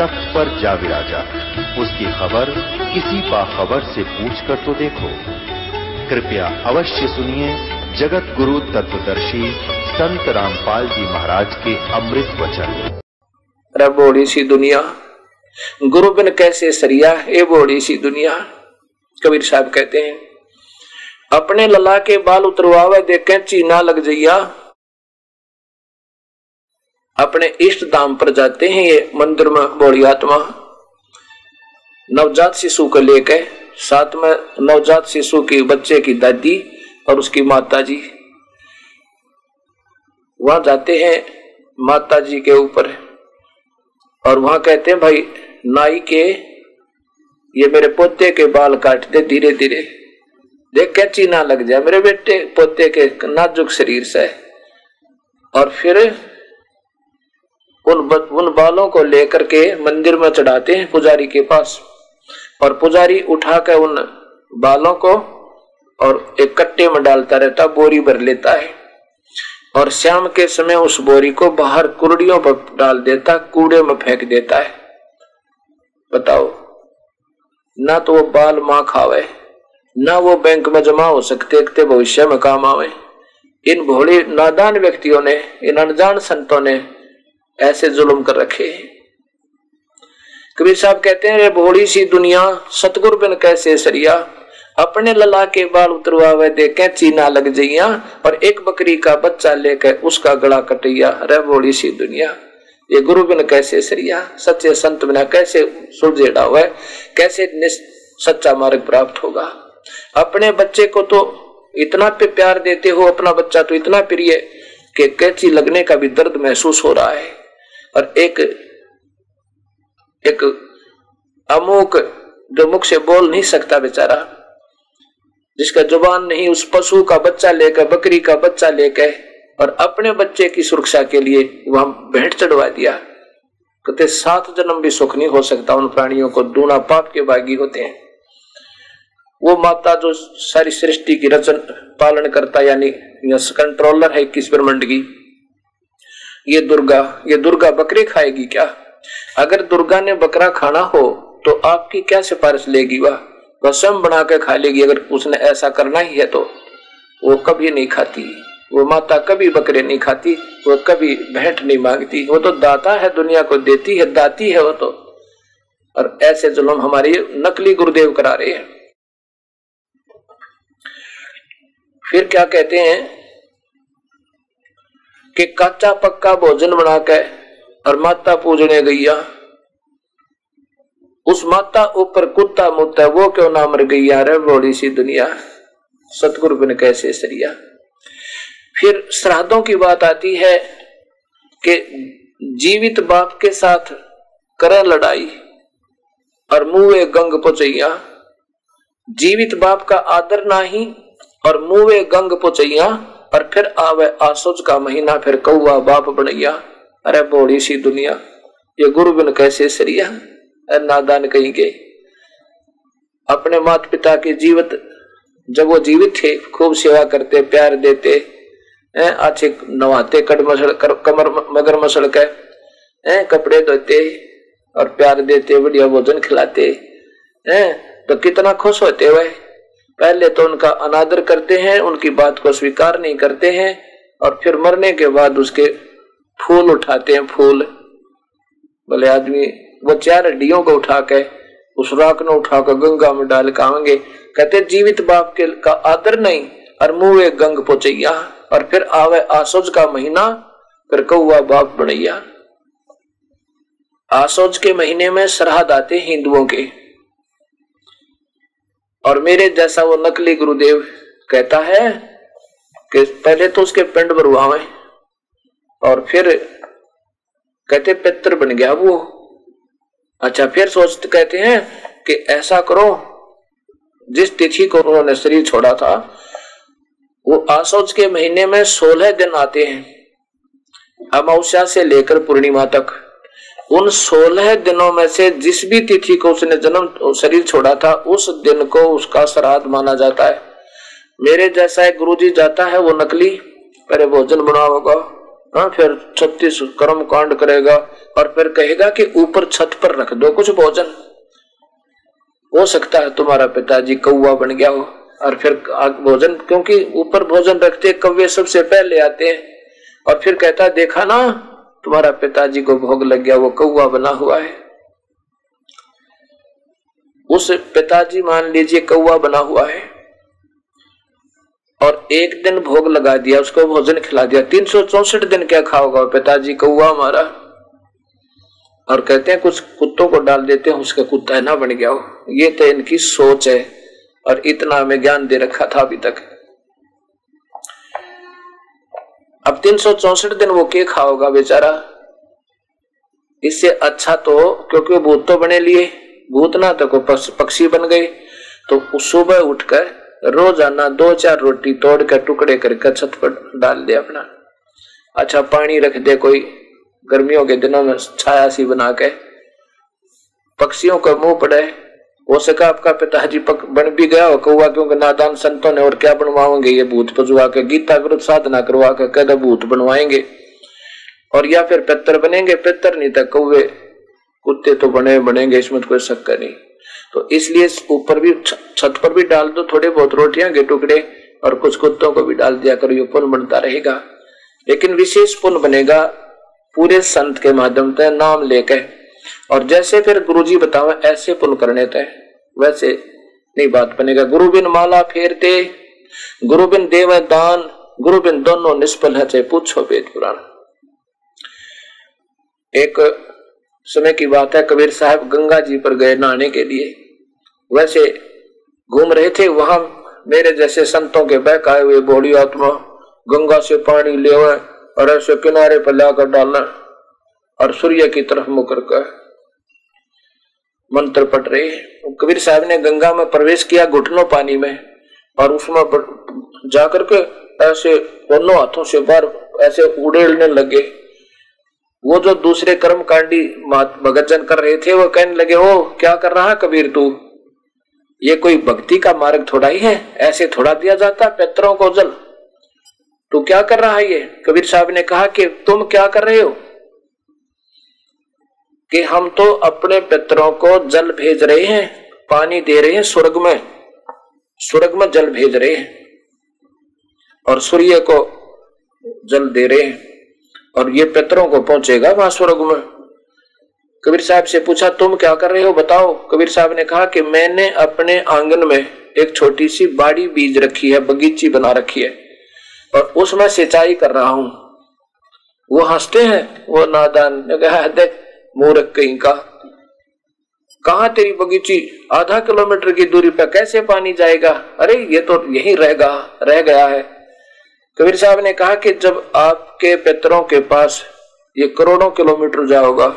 तख्त पर जा विराजा। उसकी खबर किसी बाखबर से पूछ कर तो देखो। कृपया अवश्य सुनिए जगत गुरु तत्वदर्शी संत रामपाल जी महाराज के अमृत वचन। बोड़ी सी दुनिया, गुरु बिन कैसे सरिया ए बोड़ी सी दुनिया। कबीर साहब कहते हैं, अपने लला के बाल उतरवावे देखे, चीना लग जइया। अपने इष्ट धाम पर जाते हैं, ये मंदिर में बोड़ी आत्मा। नवजात शिशु को लेकर साथ में नवजात शिशु की बच्चे की दादी और उसकी माता जी वहाँ जाते हैं माता जी के ऊपर और वहाँ कहते हैं, भाई, नाई के, ये मेरे पोते के बाल काट दे धीरे धीरे देख कैची ना लग जाए, मेरे बेटे पोते के नाजुक शरीर से और फिर उन उन बालों को लेकर के मंदिर में चढ़ाते हैं पुजारी के पास। और पुजारी उठाकर उन बालों को और एक कट्टे में डालता रहता, बोरी भर लेता है। और शाम के समय उस बोरी को बाहर कुरडियों पर डाल देता, कूड़े में फेंक देता है। बताओ, ना तो वो बाल माँ खावे, ना वो बैंक में जमा हो सकते भविष्य में काम आवे। इन भोले नादान व्यक्तियों ने, इन अनजान संतों ने ऐसे जुल्म कर रखे हैं। कबीर साहब कहते हैं, रे भोली सी दुनिया, सतगुर बिन कैसे सरिया? अपने लला के बाल उतरवावे दे कैंची ना लग जइया और एक बकरी का बच्चा लेकर उसका गला कटैया। रे भोली सी दुनिया, ये गुरु बिन कैसे सरिया? सच्चे संत बिना कैसे सुलझेड़ा हुआ कैसे सच्चा मार्ग प्राप्त होगा? अपने बच्चे को तो इतना पे प्यार देते हो, अपना बच्चा तो इतना प्रिय कि कैची लगने का भी दर्द महसूस हो रहा है। और एक एक अमुक जो मुख से बोल नहीं सकता बेचारा, जिसका ज़ुबान नहीं, उस पशु का बच्चा लेकर, बकरी का बच्चा लेकर, और अपने बच्चे की सुरक्षा के लिए वहाँ भेंट चढ़वा दिया। कहते, सात जन्म भी सुख नहीं हो सकता, उन प्राणियों को दूना पाप के बागी होते हैं। वो माता जो सारी सृष्टि की रचन, पालन करता, यानी कंट्रोलर है इक्कीस ब्रह्मंड की ये दुर्गा ये दुर्गा बकरी खाएगी क्या? अगर दुर्गा ने बकरा खाना हो तो आपकी क्या सिफारिश लेगी वह? वह स्वयं बना के खा लेगी, अगर उसने ऐसा करना ही है तो। वो कभी नहीं खाती, वो माता कभी बकरे नहीं खाती, वो कभी भेंट नहीं मांगती। वो तो दाता है, दुनिया को देती है, दाती है वो तो। और ऐसे जुलम हमारे नकली गुरुदेव करा रहे हैं। फिर क्या कहते हैं? कि कच्चा पक्का भोजन बना के और माता पूजने गैया उस माता ऊपर कुत्ता मुत्ता वो क्यों ना मर गई यार? बड़ी सी दुनिया, सतगुरु बिन कैसे सरिया। फिर श्राद्धों की बात आती है कि जीवित बाप के साथ करे लड़ाई और मुँह गंग पुचैया जीवित बाप का आदर नाही और मुँह गंग पुचैया और फिर आवे आसोच का महीना फिर कौआ बाप बनैया अरे बोड़ी सी दुनिया ये गुरु बिन कैसे सरिया? नादान कहीं के अपने माता पिता के जीवित जब वो जीवित थे खूब सेवा करते प्यार देते अच्छे नवाते कट मसल कर, कमर मगर मसल के कपड़े धोते और प्यार देते बढ़िया भोजन खिलाते हैं तो कितना खुश होते हुए पहले तो उनका अनादर करते हैं, उनकी बात को स्वीकार नहीं करते हैं और फिर मरने के बाद उसके फूल उठाते हैं, फूल। बोले आदमी, वो चार हड्डियों को उठा के उस राख ने उठाकर गंगा में डाल खाएँगे कहते जीवित बाप के का आदर नहीं और मुँह गंग पोचैया और फिर आवे आसोज का महीना, फिर कौआ बाप बनैया आसोज के महीने में सरहद आते हिंदुओं के। और मेरे जैसा वो नकली गुरुदेव कहता है कि पहले तो उसके पिंड भरवावे और फिर कहते पित्र बन गया वो। अच्छा फिर सोचते, कहते हैं कि ऐसा करो, जिस तिथि को उन्होंने शरीर छोड़ा था, वो आसोज के महीने में सोलह दिन आते हैं, अमावस्या से लेकर पूर्णिमा तक। उन सोलह दिनों में से जिस भी तिथि को उसने जन्म, शरीर छोड़ा था, उस दिन को उसका श्राद्ध माना जाता है। मेरे जैसा एक गुरु जी जाता है, वो नकली पहले भोजन बनाओगा हाँ फिर छत्तीस कर्म कांड करेगा, और फिर कहेगा कि ऊपर छत पर रख दो कुछ भोजन। हो सकता है तुम्हारा पिताजी कौआ बन गया हो, और फिर भोजन, क्योंकि ऊपर भोजन रखते कौवे सबसे पहले आते हैं, और फिर कहता है, देखा ना तुम्हारा पिताजी को भोग लग गया, वो कौआ बना हुआ है। उस पिताजी मान लीजिए कौआ बना हुआ है, और एक दिन भोग लगा दिया, उसको भोजन खिला दिया। तीन सौ चौसठ दिन क्या खाओगा पिताजी कौआ हमारा। और कहते हैं, कुछ कुत्तों को डाल देते हैं, उसका कुत्ता है ना, बन गया हो। ये तो इनकी सोच है, और इतना हमें ज्ञान दे रखा था अभी तक। अब तीन दिन वो के खाओगा बेचारा? इससे अच्छा तो क्योंकि भूत तो बने लिए। भूत ना तो पक्षी बन गए। तो सुबह उठकर रोज़ाना दो चार रोटी तोड़ कर टुकड़े करके छत पर डाल दे अपना। अच्छा पानी रख दे कोई। गर्मियों के दिनों में छाया सी बना के। पक्षियों का मुँह पड़े हो सका आपका पिताजी पक बन भी गया हो कौआ क्योंकि नादान संतों ने और क्या बनवाओगे? ये भूत पजुआ के गीता विरुद्ध साधना करवा के कद भूत बनवाएँगे। और या फिर पितर बनेंगे, पितर नहीं था कौए कुत्ते तो बने बनेंगे, इसमें तो कोई शक्का नहीं। तो इसलिए ऊपर भी छत पर भी डाल दो, थोड़े बहुत रोटियाँ, के टुकड़े, और कुछ कुत्तों को भी डाल दिया करो, ये पुण्य बनता रहेगा। लेकिन विशेष पुण्य बनेगा पूरे संत के माध्यम से नाम लेकर। और जैसे फिर गुरु जी बतावे, ऐसे पुण्य करने थे वैसे नहीं बात बनेगा। गुरु बिन माला फेरते गुरु बिन देव दान गुरु बिन दोनों निष्फल है, चाहे पूछो वेद पुराण। एक समय की बात है, कबीर साहब गंगा जी पर गए नहाने के लिए। वैसे घूम रहे थे, वहाँ मेरे जैसे संतों के बहक आए हुए बोड़ी आत्मा, गंगा से पानी ले और ऐसे किनारे पर लाकर डालना और सूर्य की तरफ़ मुकर कर। मंत्र पट रहे कबीर साहब ने गंगा में प्रवेश किया घुटनों पानी में और उसमें जाकर के ऐसे दोनों हाथों से बार ऐसे उड़ेलने लगे। वो जो दूसरे कर्म कांडी भगत जन कर रहे थे, वो कहने लगे, ओ, क्या कर रहा कबीर तू? ये कोई भक्ति का मार्ग थोड़ा ही है। ऐसे थोड़ा दिया जाता पितरों को जल। तू क्या कर रहा है ये? कबीर साहब ने कहा कि, तुम क्या कर रहे हो? कि हम तो अपने पितरों को जल भेज रहे हैं, पानी दे रहे हैं स्वर्ग में। स्वर्ग में जल भेज रहे हैं। और सूर्य को जल दे रहे हैं। और ये पितरों को पहुंचेगा वहाँ स्वर्ग में। कबीर साहब से पूछा, तुम क्या कर रहे हो? बताओ। कबीर साहब ने कहा कि मैंने अपने आँगन में एक छोटी सी बाड़ी बीज रखी है, बगीची बना रखी है। और उसमें सिंचाई कर रहा हूँ। वो हँसते हैं, वो नादान। ने कहा, देख मूर्ख कहीं का। कहा तेरी बगीची? आधा किलोमीटर की दूरी पर कैसे पानी जाएगा? अरे, ये तो यही रहेगा रह गया है। कबीर साहब ने कहा कि जब आपके पितरों के पास ये करोड़ों किलोमीटर जाओगा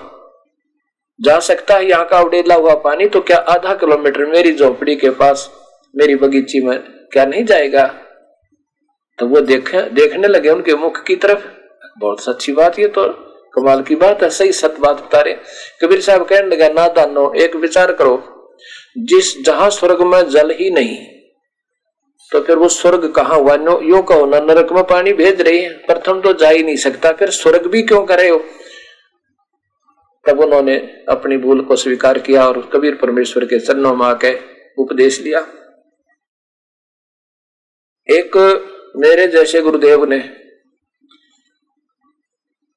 जा सकता है यहाँ का उड़ेला हुआ पानी तो क्या आधा किलोमीटर मेरी झोपड़ी के पास, मेरी बगीची में क्या नहीं जाएगा? तो वो देखे, देखने लगे उनके मुख की तरफ़। बहुत अच्छी बात ये तो। कमाल की बात है, सही सत बात बता रहे कबीर साहब कहने लगा, ना दानो, एक विचार करो, जिस जहाँ स्वर्ग में जल ही नहीं तो फिर वो स्वर्ग कहा हुआ? नो, यो कहो, ना नरक में पानी भेज रही है प्रथम तो जा ही नहीं सकता, फिर स्वर्ग भी क्यों करे हो? तब उन्होंने अपनी भूल को स्वीकार किया और कबीर परमेश्वर के चरणों में आके उपदेश लिया एक मेरे जैसे गुरुदेव ने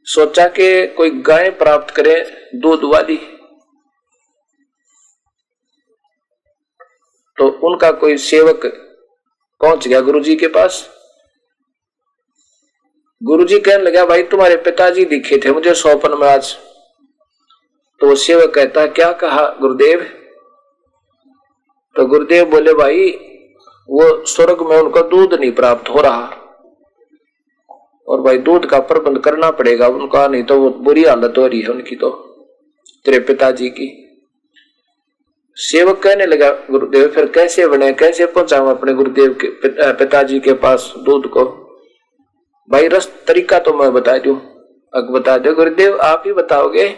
सोचा कि कोई गाय प्राप्त करे, दूध वाली। तो उनका कोई सेवक पहुँच गया गुरुजी के पास। गुरुजी कहने लगा, भाई, तुम्हारे पिताजी दिखे थे मुझे सौपन में आज। तो सेवक कहता, क्या कहा गुरुदेव? तो गुरुदेव बोले, भाई, वो स्वर्ग में उनका दूध नहीं प्राप्त हो रहा। और भाई दूध का प्रबंध करना पड़ेगा उनका, नहीं तो वो बुरी हालत हो रही है उनकी तो तेरे पिताजी की। सेवक कहने लगा, गुरुदेव, फिर कैसे बने, कैसे पहुंचाऊ अपने गुरुदेव के पिताजी के पास दूध को? भाई, रस, तरीका तो मैं बता दू। अब बता दो, गुरुदेव, आप ही बताओगे।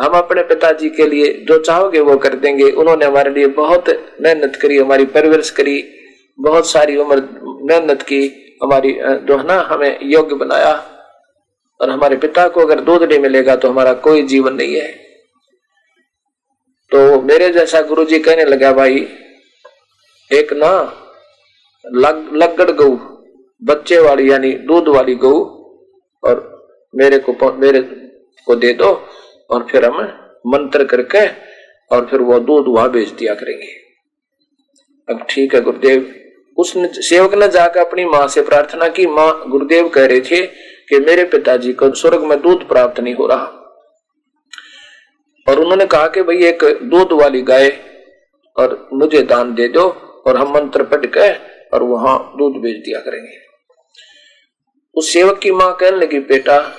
हम अपने पिताजी के लिए जो चाहोगे वो कर देंगे। उन्होंने हमारे लिए बहुत मेहनत करी, हमारी परवरिश करी, बहुत सारी उम्र मेहनत की हमारी जो है ना, हमें योग्य बनाया और हमारे पिता को अगर दूध नहीं मिलेगा तो हमारा कोई जीवन नहीं है। तो मेरे जैसा गुरु जी कहने लगा, भाई, एक ना, लग, लगड़ गऊ, बच्चे वाली यानी दूध वाली गऊ और मेरे को मेरे को दे दो और फिर हम मंत्र करके और फिर वो दूध वहाँ बेच दिया करेंगे। अब ठीक है, गुरुदेव उसने सेवक ने जाकर अपनी माँ से प्रार्थना की। माँ गुरुदेव कह रहे थे कि मेरे पिताजी को स्वर्ग में दूध प्राप्त नहीं हो रहा। और उन्होंने कहा कि भाई एक दूध वाली गाय और मुझे दान दे दो और हम मंत्र पट के और वहाँ दूध बेच दिया करेंगे। उस सेवक की माँ कहने लगी, बेटा,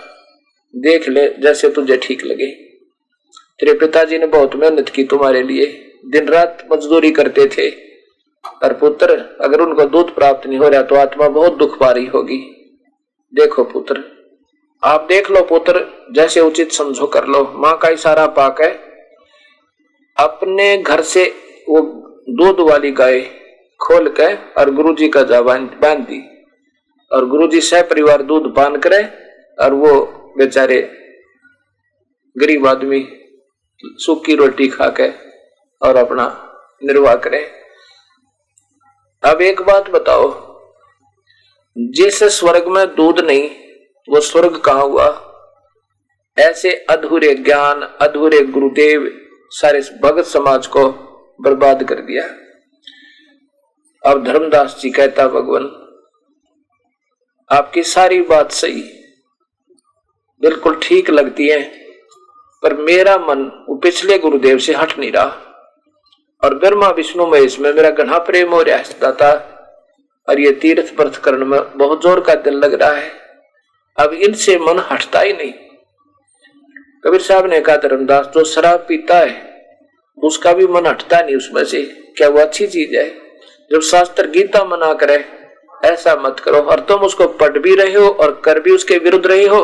देख ले जैसे तुझे ठीक लगे। तेरे पिताजी ने बहुत मेहनत की तुम्हारे लिए। दिन रात मजदूरी करते थे। और पुत्र, अगर उनको दूध प्राप्त नहीं हो रहा तो आत्मा बहुत दुख रही होगी। देखो पुत्र, आप देख लो पुत्र, जैसे उचित समझो कर लो। माँ का इशारा पाक है। अपने घर से वो दूध वाली गाय खोल के और गुरु जी का जा बाँध दी और गुरु जी सह परिवार दूध पान करे और वो बेचारे गरीब आदमी सूखी रोटी खा के और अपना निर्वाह करे। अब एक बात बताओ, जिस स्वर्ग में दूध नहीं, वो स्वर्ग कहा हुआ? ऐसे अधूरे ज्ञान, अधूरे गुरुदेव, सारे भगत समाज को बर्बाद कर दिया। अब धर्मदास जी कहता, भगवान, आपकी सारी बात सही, बिल्कुल ठीक लगती है, पर मेरा मन वो पिछले गुरुदेव से हट नहीं रहा। और ब्रह्मा विष्णु महेश में मेरा घना प्रेम हो रहा है दाता और ये तीर्थ व्रत करने में बहुत ज़ोर का दिल लग रहा है। अब इनसे मन हटता ही नहीं। कबीर साहब ने कहा, धर्मदास, जो शराब पीता है, उसका भी मन हटता नहीं उसमें से। क्या वो अच्छी चीज़ है? जब शास्त्र गीता मना करे, ऐसा मत करो। और तुम उसको पढ़ भी रहे हो और कर भी उसके विरुद्ध रहे हो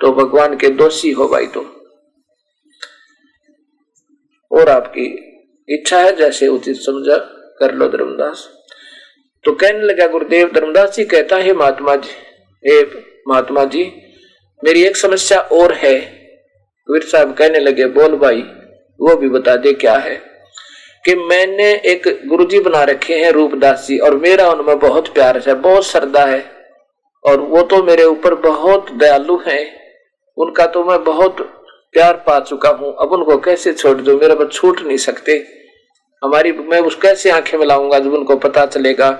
तो भगवान के दोषी हो भाई तुम। और आपकी इच्छा है, जैसे उचित समझा, कर लो धर्मदास। तो कहने लगा, गुरुदेव, धर्मदास जी कहता, है महात्मा जी, हे महात्मा जी, मेरी एक समस्या और है। वीर साहब कहने लगे, बोल भाई, वो भी बता दे क्या है कि मैंने एक गुरुजी बना रखे हैं, रूपदास जी, और मेरा उनमें बहुत प्यार है, बहुत श्रद्धा है, और वो तो मेरे ऊपर बहुत दयालु हैं। उनका तो मैं बहुत प्यार पा चुका हूँ, अब उनको कैसे छोड़ दो? मेरे पर छूट नहीं सकते। हमारी, मैं उस कैसे आँखें मिलाऊँगा जब उनको पता चलेगा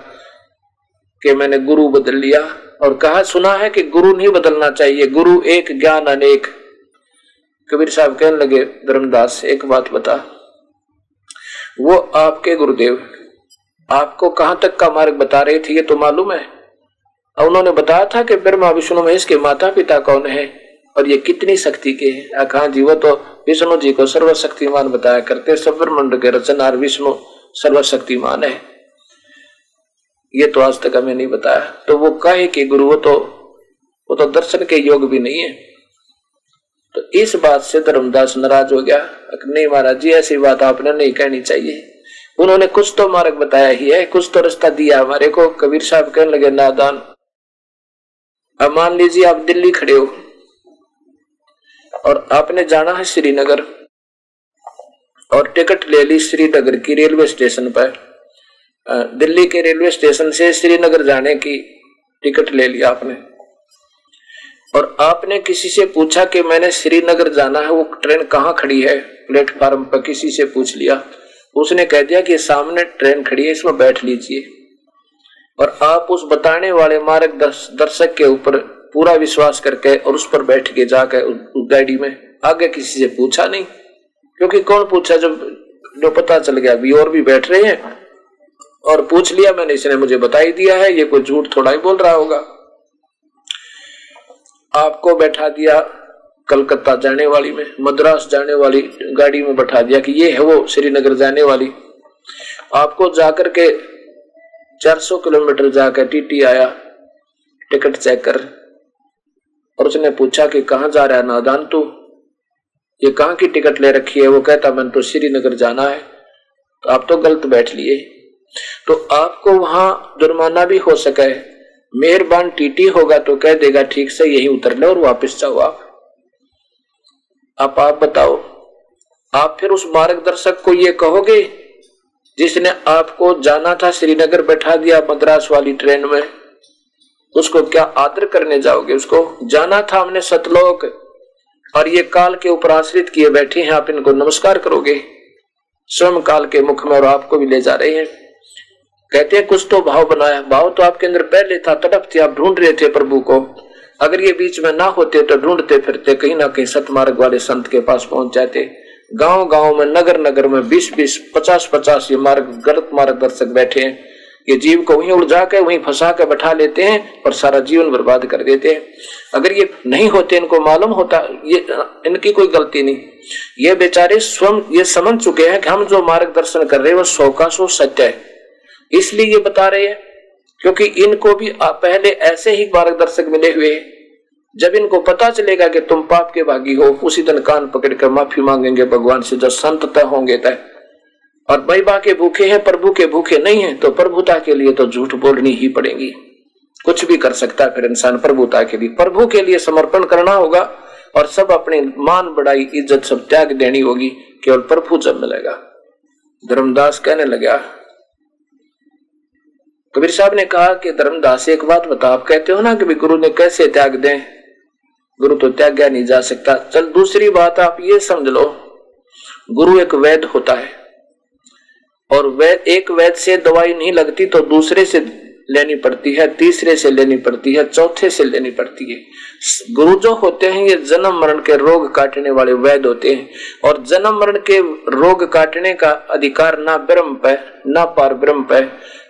कि मैंने गुरु बदल लिया? और कहा, सुना है कि गुरु नहीं बदलना चाहिए। गुरु एक ज्ञान अनेक। कबीर साहब कहने लगे, धर्मदास, एक बात बता। वो आपके गुरुदेव, आपको कहाँ तक का मार्ग बता रहे थे, ये तो मालूम है? उन्होंने बताया था कि ब्रह्मा, विष्णु, महेश के माता पिता कौन है? और ये कितनी शक्ति के हैं? कहा जी वो तो विष्णु जी को सर्वशक्तिमान बताया करते सब्रमंड के रचनार विष्णु सर्वशक्तिमान है। ये तो आज तक हमें नहीं बताया। तो वो कहे कि गुरु, वो तो वो तो दर्शन के योग भी नहीं है। तो इस बात से धर्मदास नाराज़ हो गया। नहीं महाराज जी, ऐसी बात आपने नहीं कहनी चाहिए। उन्होंने कुछ तो मार्ग बताया ही है, कुछ तो रास्ता दिया हमारे को कबीर साहब कहने लगे, नादान। अब मान लीजिए आप दिल्ली खड़े हो। और आपने जाना है श्रीनगर और टिकट ले ली श्रीनगर की रेलवे स्टेशन पर। दिल्ली के रेलवे स्टेशन से श्रीनगर जाने की टिकट ले लिया आपने। और आपने किसी से पूछा कि मैंने श्रीनगर जाना है, वो ट्रेन कहाँ खड़ी है? प्लेटफॉर्म पर किसी से पूछ लिया। उसने कह दिया कि सामने ट्रेन खड़ी है, इसमें बैठ लीजिए। और आप उस बताने वाले मार्ग दर्शक के ऊपर पूरा विश्वास करके और उस पर बैठ के जाकर गाड़ी में आगे किसी से पूछा नहीं। क्योंकि कौन पूछा जब जो पता चल गया, अभी और भी बैठ रहे हैं। और पूछ लिया मैंने, इसने मुझे बता ही दिया है, ये कोई झूठ थोड़ा ही बोल रहा होगा। आपको बैठा दिया कलकत्ता जाने वाली में, मद्रास जाने वाली गाड़ी में बैठा दिया कि ये है वो श्रीनगर जाने वाली। आपको जाकर के 400 किलोमीटर जाकर टीटी आया, टिकट चेक कर। और उसने पूछा कि कहा जा रहा है नादान तू? ये कहाँ की टिकट ले रखी है? वो कहता, मैंने तो श्रीनगर जाना है। तो आप तो गलत बैठ लिए। तो आपको वहाँ जुर्माना भी हो सके मेहरबान टीटी होगा तो कह देगा, ठीक से यही उतर ले और वापस जाओ आप। आप आप बताओ, आप फिर उस मार्गदर्शक को ये कहोगे, जिसने आपको जाना था श्रीनगर बैठा दिया मद्रास वाली ट्रेन में? उसको क्या आदर करने जाओगे? उसको जाना था हमने सतलोक। और ये काल के ऊपर आश्रित किए बैठे हैं, आप इनको नमस्कार करोगे? स्वयं काल के मुख में और आपको भी ले जा रहे हैं। कहते हैं, कुछ तो भाव बनाया। भाव तो आपके अंदर पहले था, तड़प थे, आप ढूंढ रहे थे प्रभु को। अगर ये बीच में ना होते तो ढूंढते फिरते, कहीं ना कहीं सतमार्ग वाले संत के पास पहुँच जाते। गाँव गाँव में नगर नगर में बीस बीस पचास पचास ये मार्ग, गलत मार्गदर्शक बैठे हैं। ये जीव को वहीं उलझा के वहीं फंसा के बैठा लेते हैं और सारा जीवन बर्बाद कर देते हैं। अगर ये नहीं होते, इनको मालूम होता, ये, इनकी कोई गलती नहीं। ये बेचारे स्वयं, ये समझ चुके हैं कि हम जो मार्गदर्शन कर रहे हैं, वो सौ का सौ सत्य है। इसलिए ये बता रहे हैं, क्योंकि इनको भी पहले ऐसे ही मार्गदर्शक मिले हुए जब इनको पता चलेगा कि तुम पाप के भागी हो, उसी दिन कान पकड़ कर माफ़ी मांगेंगे भगवान से जब संत तय होंगे तय। और बैबा के भूखे हैं, प्रभु के भूखे नहीं है तो प्रभुता के लिए तो झूठ बोलनी ही पड़ेगी। कुछ भी कर सकता है फिर इंसान प्रभुता के लिए। प्रभु के लिए समर्पण करना होगा और सब अपनी मान बढ़ाई इज़्ज़त सब त्याग देनी होगी, केवल प्रभु जब मिलेगा। धर्मदास कहने लगा, कबीर साहब ने कहा कि धर्मदास, एक बात बता आप कहते हो ना कि गुरु ने कैसे त्याग दें? गुरु तो त्याग नहीं जा सकता। चल, दूसरी बात आप ये समझ लो, गुरु एक वैद होता है। और वैद एक वैद से दवाई नहीं लगती तो दूसरे से लेनी पड़ती है, तीसरे से लेनी पड़ती है, चौथे से लेनी पड़ती है। गुरु जो होते हैं, ये जन्म मरण के रोग काटने वाले वैद होते हैं। और जन्म मरण के रोग काटने का अधिकार ना ब्रह्म पे, ना पार ब्रह्म पे,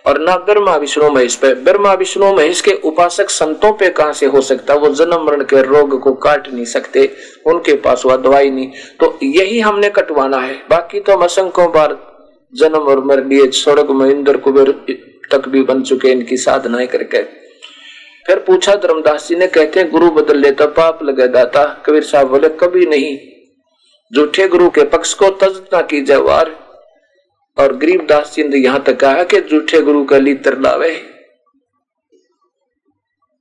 और ना ब्रह्मा विष्णु महेश पे। ब्रह्मा विष्णु महेश के उपासक संतों पे कहा से हो सकता? वो जन्म मरण के रोग को काट नहीं सकते, उनके पास वह दवाई नहीं। तो यही हमने कटवाना है। बाकी तो हम असंख्यों बार जन्म और मर लिए स्वर्ग में इंद्र कुबेर तक भी बन चुके, इनकी साधनाएँ करके। फिर पूछा धर्मदास जी ने, कहते हैं, गुरु बदल लेता पाप लगे दाता, कबीर साहब बोले, कभी नहीं। झूठे गुरु के पक्ष को तज ना कीजिए वार। और गरीबदास जी ने यहाँ तक कहा कि झूठे गुरु का लीतर लावे।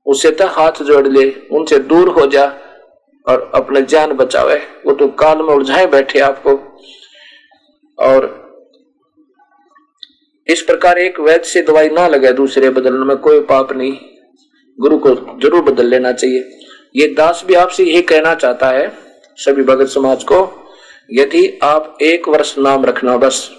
उसे तो हाथ जोड़ ले, उनसे दूर हो जा और अपने जान बचावे। वो तो काल में उलझाए बैठे आपको। और इस प्रकार एक वैद से दवाई ना लगे दूसरे बदलने में कोई पाप नहीं। गुरु को ज़रूर बदल लेना चाहिए। ये दास भी आपसे यही कहना चाहता है, सभी भगत समाज को, यदि आप एक वर्ष नाम रखना बस।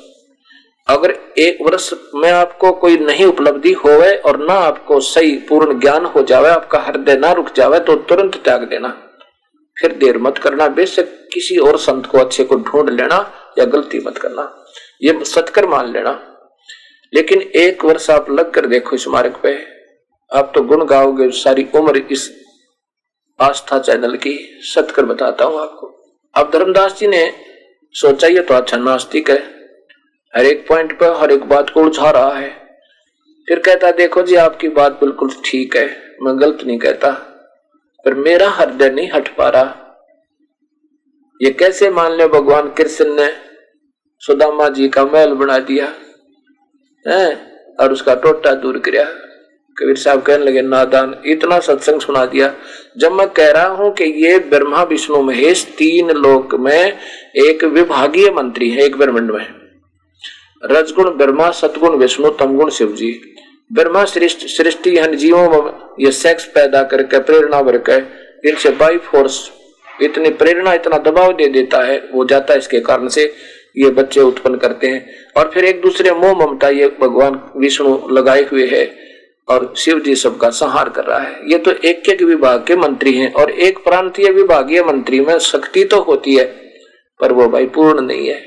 अगर एक वर्ष में आपको कोई नहीं उपलब्धि होवे और ना आपको सही पूर्ण ज्ञान हो जावे, आपका हृदय ना रुक जावे तो तुरंत त्याग देना। फिर देर मत करना, बेशक किसी और संत को अच्छे को ढूंढ लेना या गलती मत करना। ये सत्कर मान लेना। लेकिन एक वर्ष आप लग कर देखो इस मार्ग पे। आप तो गुण गाओगे, सारी उम्र इस आस्था चैनल की सत्कर बताता हूँ आपको। अब धर्मदास जी ने सोचा, ये तो अच्छा नास्तिक है। हर एक पॉइंट पर हर एक बात को उलझा रहा है। फिर कहता, देखो जी, आपकी बात बिल्कुल ठीक है, मैं गलत नहीं कहता। पर मेरा हृदय नहीं हट पा रहा। ये कैसे मान लो, भगवान कृष्ण ने सुदामा जी का महल बना दिया। है, और उसका टोटा दूर किया कबीर साहब कहने लगे, नादान, इतना सत्संग सुना दिया। जब मैं कह रहा हूँ कि ये ब्रह्मा, विष्णु, महेश तीन लोक में एक विभागीय मंत्री है, एक ब्रह्मंड में। रजगुण, ब्रह्मा, सतगुण, विष्णु, तमगुण शिव जी ब्रह्मा सृष्टि जीवों में ये सेक्स पैदा करके, प्रेरणा भर के इनसे बाई फोर्स इतनी प्रेरणा, इतना दबाव दे देता है, वो जाता है इसके कारण से। ये बच्चे उत्पन्न करते हैं। और फिर एक दूसरे मोह ममता, ये भगवान विष्णु लगाए हुए है और शिव जी सबका संहार कर रहा है। ये तो एक एक विभाग के मंत्री हैं और एक प्रांतीय विभागीय मंत्री में शक्ति तो होती है, पर वो भाई पूर्ण नहीं है।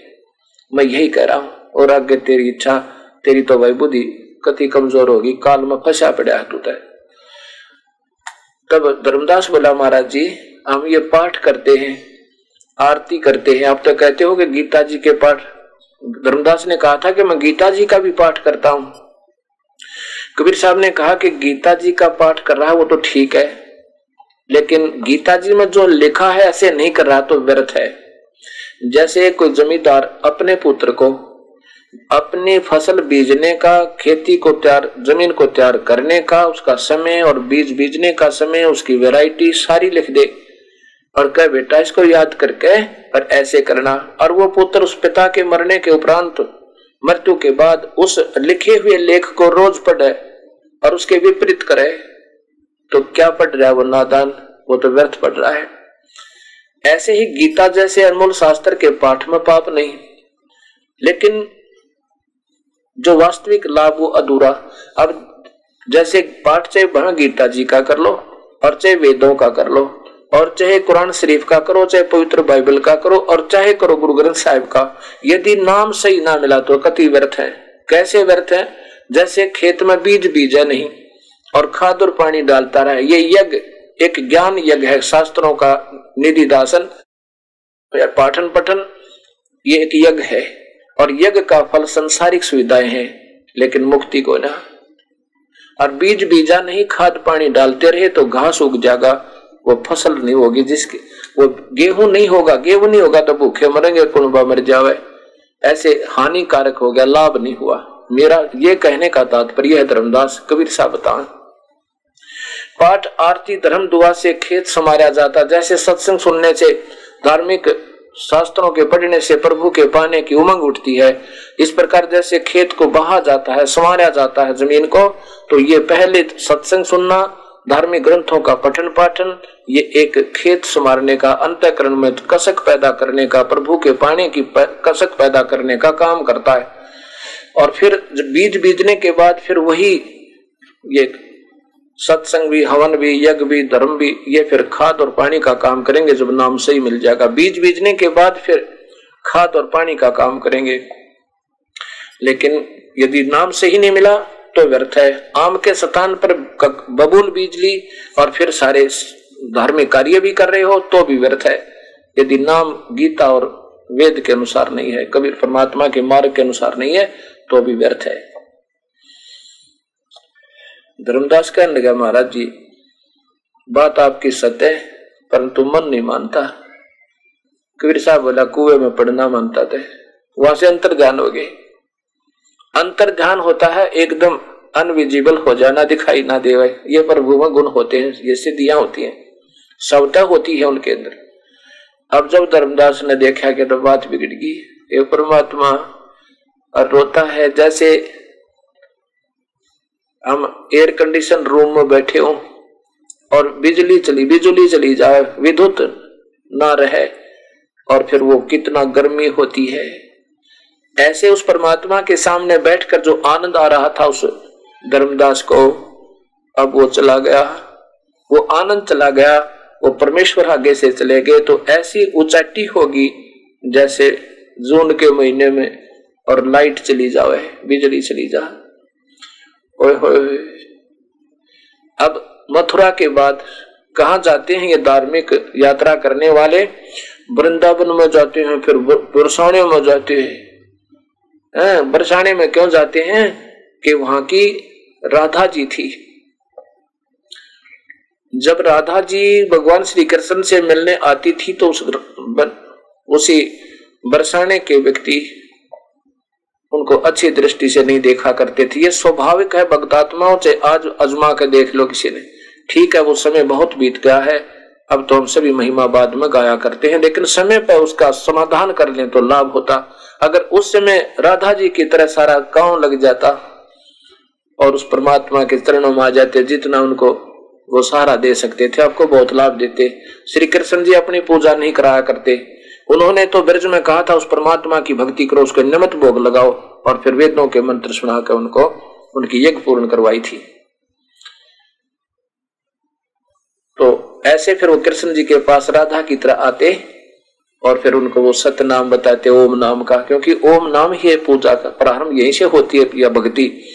मैं यही कह रहा हूँ, और आगे तेरी इच्छा, तेरी तो भाई बुद्धि कति कमज़ोर होगी, काल में फंसा पड़ा है तू। तब धर्मदास बोला, महाराज जी, हम ये पाठ करते हैं आरती करते हैं। आप तो कहते हो कि गीता जी के पाठ, धर्मदास ने कहा था कि मैं गीता जी का भी पाठ करता हूँ। कबीर साहब ने कहा कि गीता जी का पाठ कर रहा है, वो तो ठीक है। लेकिन गीता जी में जो लिखा है, ऐसे नहीं कर रहा तो व्यर्थ है। जैसे कोई जमींदार अपने पुत्र को, अपनी फ़सल बीजने का, खेती को तैयार, ज़मीन को तैयार करने का, उसका समय और बीज बीजने का समय, उसकी वैरायटी सारी लिख दे। और कह, बेटा, इसको याद करके, और ऐसे करना। और वो पुत्र उस पिता के मरने के उपरांत, मृत्यु के बाद उस लिखे हुए लेख को रोज पढ़े और उसके विपरीत करे तो क्या पढ़ रहा है वो नादान? वो तो व्यर्थ पढ़ रहा है। ऐसे ही गीता जैसे अनमोल शास्त्र के पाठ में पाप नहीं। लेकिन जो वास्तविक लाभ वो अधूरा। अब जैसे पाठ चाहे वहाँ गीता जी का कर लो, और चाहे वेदों का कर लो और चाहे कुरान शरीफ का करो, चाहे पवित्र बाइबल का करो, और चाहे करो गुरु ग्रंथ साहिब का, यदि नाम सही ना मिला तो कति व्यर्थ है। कैसे व्यर्थ है? जैसे खेत में बीज बीजा नहीं, और खाद और पानी डालता रहे। ये यज्ञ, एक ज्ञान यज्ञ है, शास्त्रों का निधि दासन, या पाठन पठन ये एक यज्ञ है। और यज्ञ का फल संसारिक सुविधाएँ हैं, लेकिन मुक्ति को ना। और बीज बीजा नहीं, खाद पानी डालते रहे तो घास उग जाएगा वो फ़सल नहीं होगी जिसके, वो गेहूँ नहीं होगा, गेहूँ नहीं होगा तो भूखे मरेंगे कुणबा मर जावे? ऐसे हानिकारक हो गया, लाभ नहीं हुआ। मेरा ये कहने का तात्पर्य है धर्मदास, कबीर साहब बता पाठ आरती धर्म दुआ से खेत समारा जाता, जैसे सत्संग सुनने से, धार्मिक शास्त्रों के पढ़ने से, प्रभु के पाने की उमंग उठती है। इस प्रकार जैसे खेत को बहा जाता है संवारा जाता है ज़मीन को तो ये पहले सत्संग सुनना धार्मिक ग्रंथों का पठन पाठन ये एक खेत संवारने का अंतकरण में कसक पैदा करने का, प्रभु के पाने की कसक पैदा करने का काम करता है। और फिर बीज बीजने के बाद फिर वही ये सत्संग भी, हवन भी, यज्ञ भी, धर्म भी, ये फिर खाद और पानी का काम करेंगे, जब नाम सही मिल जाएगा। बीज बीजने के बाद फिर खाद और पानी का काम करेंगे। लेकिन यदि नाम सही नहीं मिला तो व्यर्थ है। आम के स्थान पर बबूल बीज ली और फिर सारे धार्मिक कार्य भी कर रहे हो तो भी व्यर्थ है। यदि नाम गीता और वेद के अनुसार नहीं है, कबीर परमात्मा के मार्ग के अनुसार नहीं है तो भी व्यर्थ है। धर्मदास कहने लगा महाराज जी, बात आपकी सत्य है, परंतु मन नहीं मानता। कबीर साहब बोला, कुएँ में पढ़ना मानता थे। वहाँ से अंतर ध्यान हो गए। अंतर ध्यान होता है, एकदम अनविजिबल हो जाना दिखाई ना दे ये प्रभु में गुण होते हैं, ये सिद्धियाँ होती हैं। सवता होती है उनके अंदर। अब जब धर्मदास ने देखा कि तो बात बिगड़ गई, ये परमात्मा रोता है, जैसे हम एयर कंडीशन रूम में बैठे हो और बिजली चली बिजली चली जाए, विद्युत ना रहे और फिर वो कितना गर्मी होती है। ऐसे उस परमात्मा के सामने बैठकर जो आनंद आ रहा था उस, धर्मदास को, अब वो चला गया। वो आनंद चला गया, वो परमेश्वर आगे से चले गए तो ऐसी उचाटी होगी जैसे जून के महीने में और लाइट चली जावे, बिजली चली जा। ओए होए अब मथुरा के बाद कहा जाते हैं ये धार्मिक यात्रा करने वाले? वृंदावन में जाते हैं, फिर बरसाने में जाते हैं। बरसाने में क्यों जाते हैं? कि वहाँ की राधा जी थी। जब राधा जी भगवान श्री कृष्ण से मिलने आती थी तो उस उसी बरसाने के व्यक्ति उनको अच्छी दृष्टि से नहीं देखा करते थे। ये स्वाभाविक है, भक्तात्माओं से आज अजमा के देख लो किसी ने। ठीक है, वो समय बहुत बीत गया है। अब तो हम सभी महिमा बाद में गाया करते हैं, लेकिन समय पर उसका समाधान कर लें तो लाभ होता। अगर उस समय राधा जी की तरह सारा गाँव लग जाता और उस परमात्मा के चरणों में आ जाते, जितना उनको वो सहारा दे सकते थे, आपको बहुत लाभ देते। श्री कृष्ण जी अपनी पूजा नहीं कराया करते। उन्होंने तो ब्रज में कहा था, उस परमात्मा की भक्ति करो, उसको निमित भोग लगाओ और फिर वेदों के मंत्र सुनाकर उनको, उनकी यज्ञ पूर्ण करवाई थी। तो ऐसे फिर वो कृष्ण जी के पास राधा की तरह आते और फिर उनको वो सत्य नाम बताते, ओम नाम का, क्योंकि ओम नाम है पूजा का, प्रारंभ यहीं से होती है या भक्ति।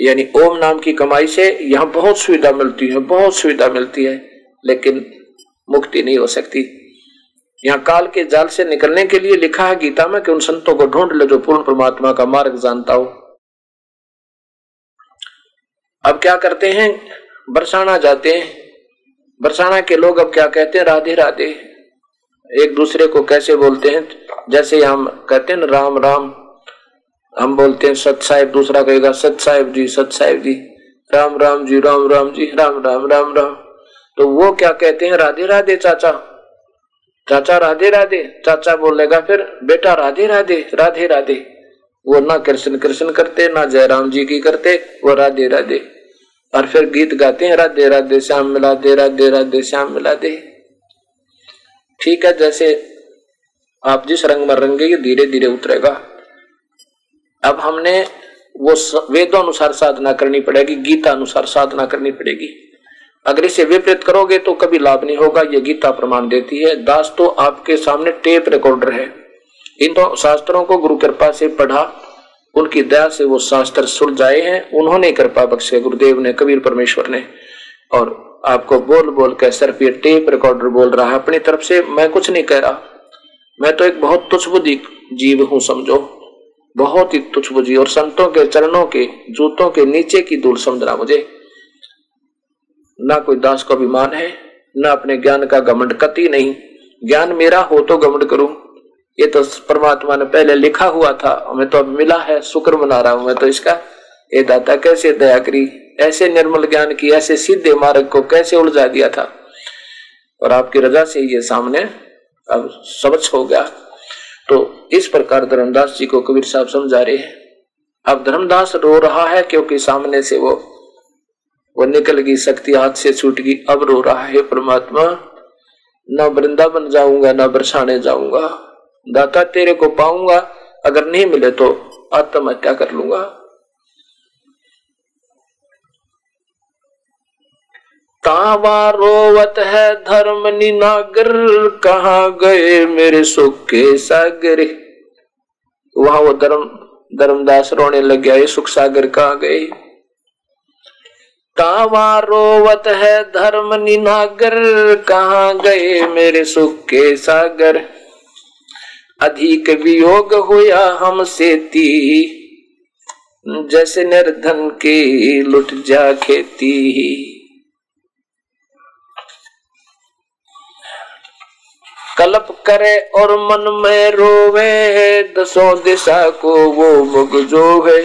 यानी ओम नाम की कमाई से यहाँ बहुत सुविधा मिलती है, बहुत सुविधा मिलती है, लेकिन मुक्ति नहीं हो सकती। यहाँ काल के जाल से निकलने के लिए लिखा है गीता में कि उन संतों को ढूंढ लो जो पूर्ण परमात्मा का मार्ग जानता हो। अब क्या करते हैं? बरसाना जाते हैं। बरसाना के लोग अब क्या कहते हैं? राधे राधे। एक दूसरे को कैसे बोलते हैं? जैसे हम कहते हैं राम राम। हम बोलते हैं, सत साहेब। दूसरा कहेगा, सत साहेब जी, सत साहेब जी। राम राम जी, राम राम जी, राम राम राम राम। तो वो क्या कहते हैं? राधे राधे, चाचा। चाचा, राधे राधे। चाचा बोलेगा फिर, बेटा, राधे राधे राधे राधे। वो ना कृष्ण कृष्ण करते, ना जयराम जी की करते, वो राधे राधे। और फिर गीत गाते हैं, राधे राधे श्याम मिला दे राधे राधे श्याम मिला दे ठीक है, जैसे आप जिस रंग में रंगे धीरे धीरे उतरेगा। अब हमने वो वेदों अनुसार साधना करनी पड़ेगी गीता अनुसार साधना करनी पड़ेगी। अगर इसे विपरीत करोगे तो कभी लाभ नहीं होगा, ये गीता प्रमाण देती है। दास तो आपके सामने टेप रिकॉर्डर है। इन तो शास्त्रों को गुरु कृपा से पढ़ा उनकी दया से वो शास्त्र जाए हैं। उन्होंने कृपा बख्शे। गुरुदेव ने, कबीर परमेश्वर ने। और आपको बोल बोल कर सिर्फ़ ये टेप रिकॉर्डर बोल रहा है। अपनी तरफ़ से मैं कुछ नहीं कह रहा। मैं तो एक बहुत तुच्छ बुद्धि जीव हूँ, समझो। बहुत ही तुच्छ बुद्धि और संतों के चरणों के, जूतों के नीचे की दूर समझना मुझे। ना कोई दास को अभिमान है, ना अपने ज्ञान का घमंड कति नहीं। ज्ञान मेरा हो तो घमंड करूँ। ये तो परमात्मा ने पहले लिखा हुआ था, हमें तो अब मिला है, शुक्र मना रहा हूँ मैं तो इसका। ये दाता कैसे दया करी? ऐसे निर्मल ज्ञान की, ऐसे सीधे मार्ग को कैसे उलझा दिया था? और आपकी रजा से ये सामने अब समझ हो गया। तो इस प्रकार धर्मदास जी को कबीर साहब समझा रहे हैं। अब धर्मदास रो रहा है क्योंकि सामने से वो वो निकल गई, शक्ति हाथ से छूट गई, अब रो रहा है परमात्मा। न वृंदावन जाऊँगा, ना बरसाने जाऊँगा। दाता तेरे को पाऊँगा, अगर नहीं मिले तो आत्महत्या कर लूँगा। तावा रोवत है धर्म निनागर, कहा गए मेरे सुख के सागर? वहाँ वो धर्म, धर्मदास रोने लग गया सुख सागर कहा गए? तावा रोवत है धर्म निनागर, कहा गए मेरे सुख के सागर? अधिक वियोग हुआ हमसे ती जैसे निर्धन के लुट जा खेती। कल्प करे और मन में रोवे, दसों दिशा को वो मुग जो है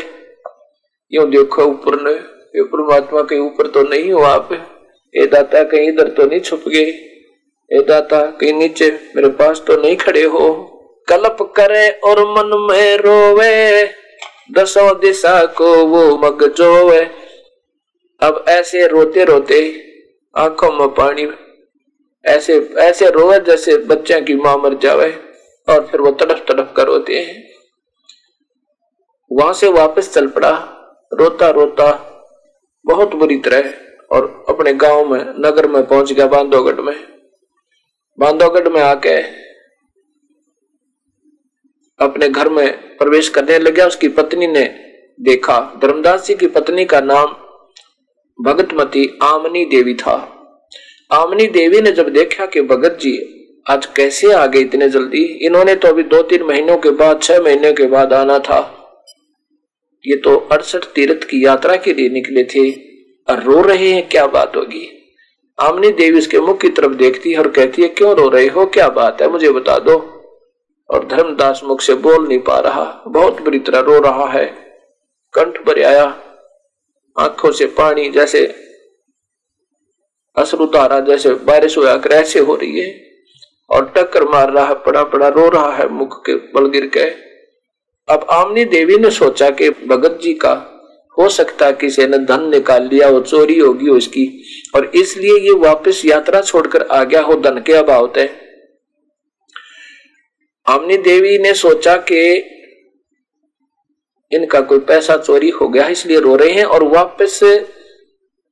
यो देखो ऊपर ने, ये परमात्मा के ऊपर तो नहीं हो आप। ये दाता कहीं इधर तो नहीं छुप गए। ये दाता कहीं नीचे, मेरे पास तो नहीं खड़े हो। कल्प करे और मन में रोवे, दसों दिशा को वो मग जोवे। अब ऐसे रोते रोते आँखों में पानी, ऐसे ऐसे रोवे जैसे बच्चे की माँ मर जावे और फिर वो तड़फ तड़फ कर रोते हैं। वहाँ से वापस चल पड़ा, रोता रोता, बहुत बुरी तरह, और अपने गाँव में, नगर में पहुँच गया बांधोगढ़ में। बांधोगढ़ में आके अपने घर में प्रवेश करने लगा उसकी पत्नी ने देखा, धर्मदास जी की पत्नी का नाम भगतमती आमनी देवी था। आमनी देवी ने जब देखा कि भगत जी आज कैसे आ गए इतने जल्दी, इन्होंने तो अभी दो तीन महीनों के बाद, छह महीने के बाद आना था। ये तो अड़सठ तीर्थ की यात्रा के लिए निकले थे और रो रहे हैं, क्या बात होगी? आमनी देवी उसके मुख की तरफ़ देखती है और कहती है, क्यों रो रहे हो? क्या बात है? मुझे बता दो। और धर्मदास मुख से बोल नहीं पा रहा। बहुत बुरी तरह रो रहा है। कंठ भर आया। आँखों से पानी जैसे असर उतारा जैसे बारिश हुआ ऐसे हो रही है। और टक्कर मार रहा है पड़ा पड़ा रो रहा है मुख के बल गिर के। अब आमनी देवी ने सोचा कि भगत जी का हो सकता है किसी ने धन निकाल लिया हो, चोरी होगी उसकी। और इसलिए ये वापस यात्रा छोड़कर आ गया हो धन के अभाव तय। आमनी देवी ने सोचा कि इनका कोई पैसा चोरी हो गया इसलिए रो रहे हैं और वापस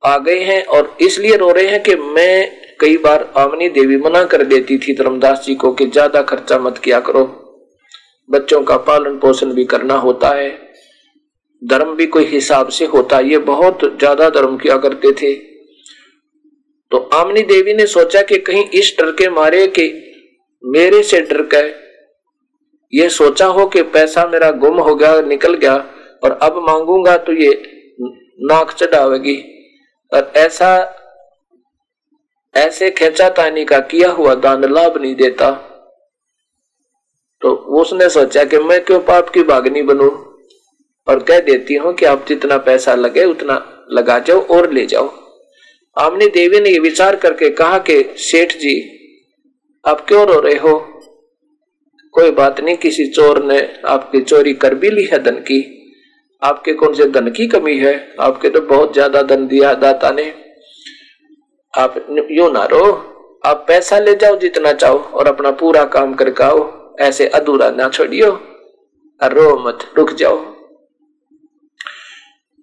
आ गए हैं और इसलिए रो रहे हैं कि मैं कई बार आमनी देवी मना कर देती थी, धर्मदास जी को कि ज़्यादा खर्चा मत किया करो। बच्चों का पालन पोषण भी करना होता है। धर्म भी कोई हिसाब से होता ये बहुत ज़्यादा धर्म किया करते थे। तो आमनी देवी ने सोचा कि कहीं इस डर के मारे कि मेरे से डर के ये सोचा हो कि पैसा मेरा गुम हो गया, निकल गया, और अब मांगूँगा तो ये नाक चढ़ावेगी। और ऐसा, ऐसे खेचा तानी का किया हुआ दान लाभ नहीं देता। तो उसने सोचा कि मैं क्यों पाप की बागनी बनू, और कह देती हूँ कि आप जितना पैसा लगे उतना लगा जाओ और ले जाओ। आमनी देवी ने ये विचार करके कहा कि, सेठ जी, आप क्यों रो रहे हो? कोई बात नहीं, किसी चोर ने आपकी चोरी कर भी ली है धन की आपके कौन से धन की कमी है? आपके तो बहुत ज़्यादा धन दिया दाता ने। आप यू ना रो। आप पैसा ले जाओ जितना चाहो और अपना पूरा काम करके आओ ऐसे अधूरा ना छोड़ियो। रो मत, रुक जाओ।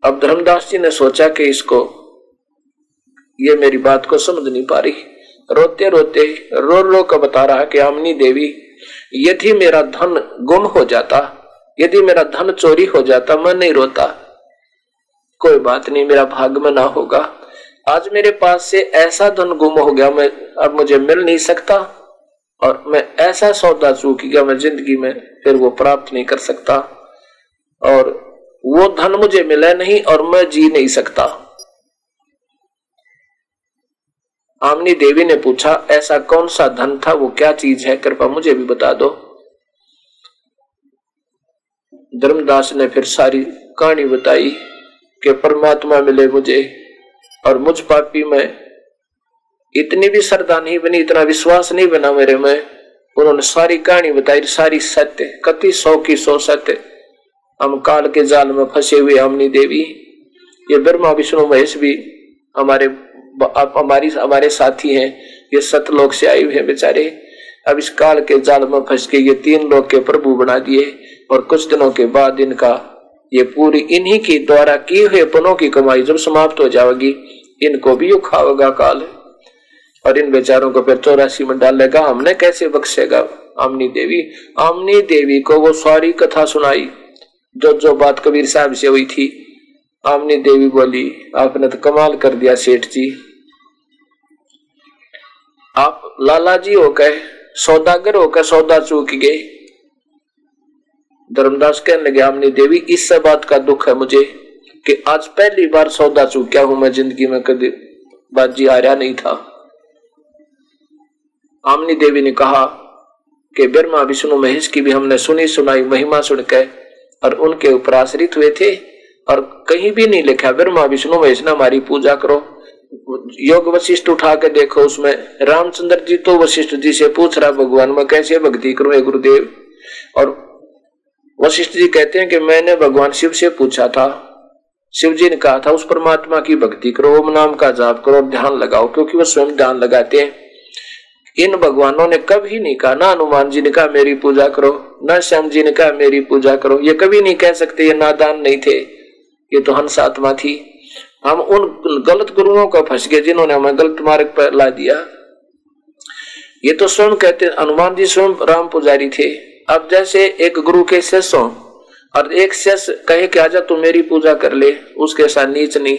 अब धर्मदास जी ने सोचा कि इसको, ये मेरी बात को समझ नहीं पा रही। रोते रोते रो रो कर बता रहा कि आमनी देवी यदि मेरा धन गुम हो जाता, यदि मेरा धन चोरी हो जाता, मैं नहीं रोता। कोई बात नहीं, मेरा भाग में ना होगा। आज मेरे पास से ऐसा धन गुम हो गया, मैं अब मुझे मिल नहीं सकता, और मैं ऐसा सौदा चूक गया, मैं ज़िंदगी में फिर वो प्राप्त नहीं कर सकता, और वो धन मुझे मिला नहीं, और मैं जी नहीं सकता। आमनी देवी ने पूछा, ऐसा कौन सा धन था? वो क्या चीज़ है? कृपा मुझे भी बता दो। धर्मदास ने फिर सारी कहानी बताई कि परमात्मा मिले मुझे और मुझ पापी में। इतनी भी श्रद्धा नहीं बनी, इतना विश्वास नहीं बना मेरे में। उन्होंने सारी कहानी बताई, सारी सत्य, कति सौ की सौ सत्य। हम काल के जाल में फंसे हुए हमनी देवी, ये ब्रह्मा, विष्णु, महेश भी हमारे आप हमारी, हमारे साथी हैं, ये सतलोक से आए हुए हैं बेचारे। अब इस काल के जाल में फंस के ये तीन लोग के प्रभु बना दिए और कुछ दिनों के बाद इनका ये पूरी इन्हीं की द्वारा किए हुए पनों की कमाई जब समाप्त हो जाएगी, इनको भी उखावेगा काल और इन बेचारों को फिर चौरासी में डालेगा हमने कैसे बख्शेगा? आमनी देवी आमनी देवी को वो सारी कथा सुनाई। जो जो बात कबीर साहब से हुई थी आमनी देवी बोली, आपने तो कमाल कर दिया सेठ जी। आप लाला जी हो गए सौदागर होकर सौदा चूक गए। धर्मदास कहने लगे आमनी देवी, इस बात का दुख है मुझे कि आज पहली बार सौदा चूक्या हूँ मैं, ज़िंदगी में कभी बाजी आ रहा नहीं था। आमनी देवी ने कहा कि ब्रह्मा, विष्णु, महेश की भी हमने सुनी, सुनाई, महिमा सुनकर और उनके ऊपर आश्रित हुए थे और कहीं भी नहीं लिखा, ब्रह्मा, विष्णु, महेश, ने हमारी पूजा करो। योग वशिष्ठ उठा के देखो, उसमें रामचंद्र जी तो वशिष्ठ जी से पूछ रहा, भगवान, मैं कैसे भक्ति करूँ, हे गुरुदेव? और वशिष्ठ जी कहते हैं कि, मैंने भगवान शिव से पूछा था। शिव जी ने कहा था, उस परमात्मा की भक्ति करो, ओम नाम का जाप करो ध्यान लगाओ, क्योंकि वो स्वयं ध्यान लगाते हैं। इन भगवानों ने कभी नहीं कहा, ना हनुमान जी ने कहा, मेरी पूजा करो, न श्याम जी ने कहा, मेरी पूजा करो। ये कभी नहीं कह सकते, ये नादान नहीं थे। ये तो हंस आत्मा थी। हम उन गलत गुरुओं का फंस गए जिन्होंने हमें गलत मार्ग पर ला दिया। ये तो स्वयं कहते हनुमान जी स्वयं राम पुजारी थे। अब जैसे एक गुरु के शिष्य हो और एक शिष्य कहे कि आजा तू मेरी पूजा कर ले, उसके साथ नीच नहीं।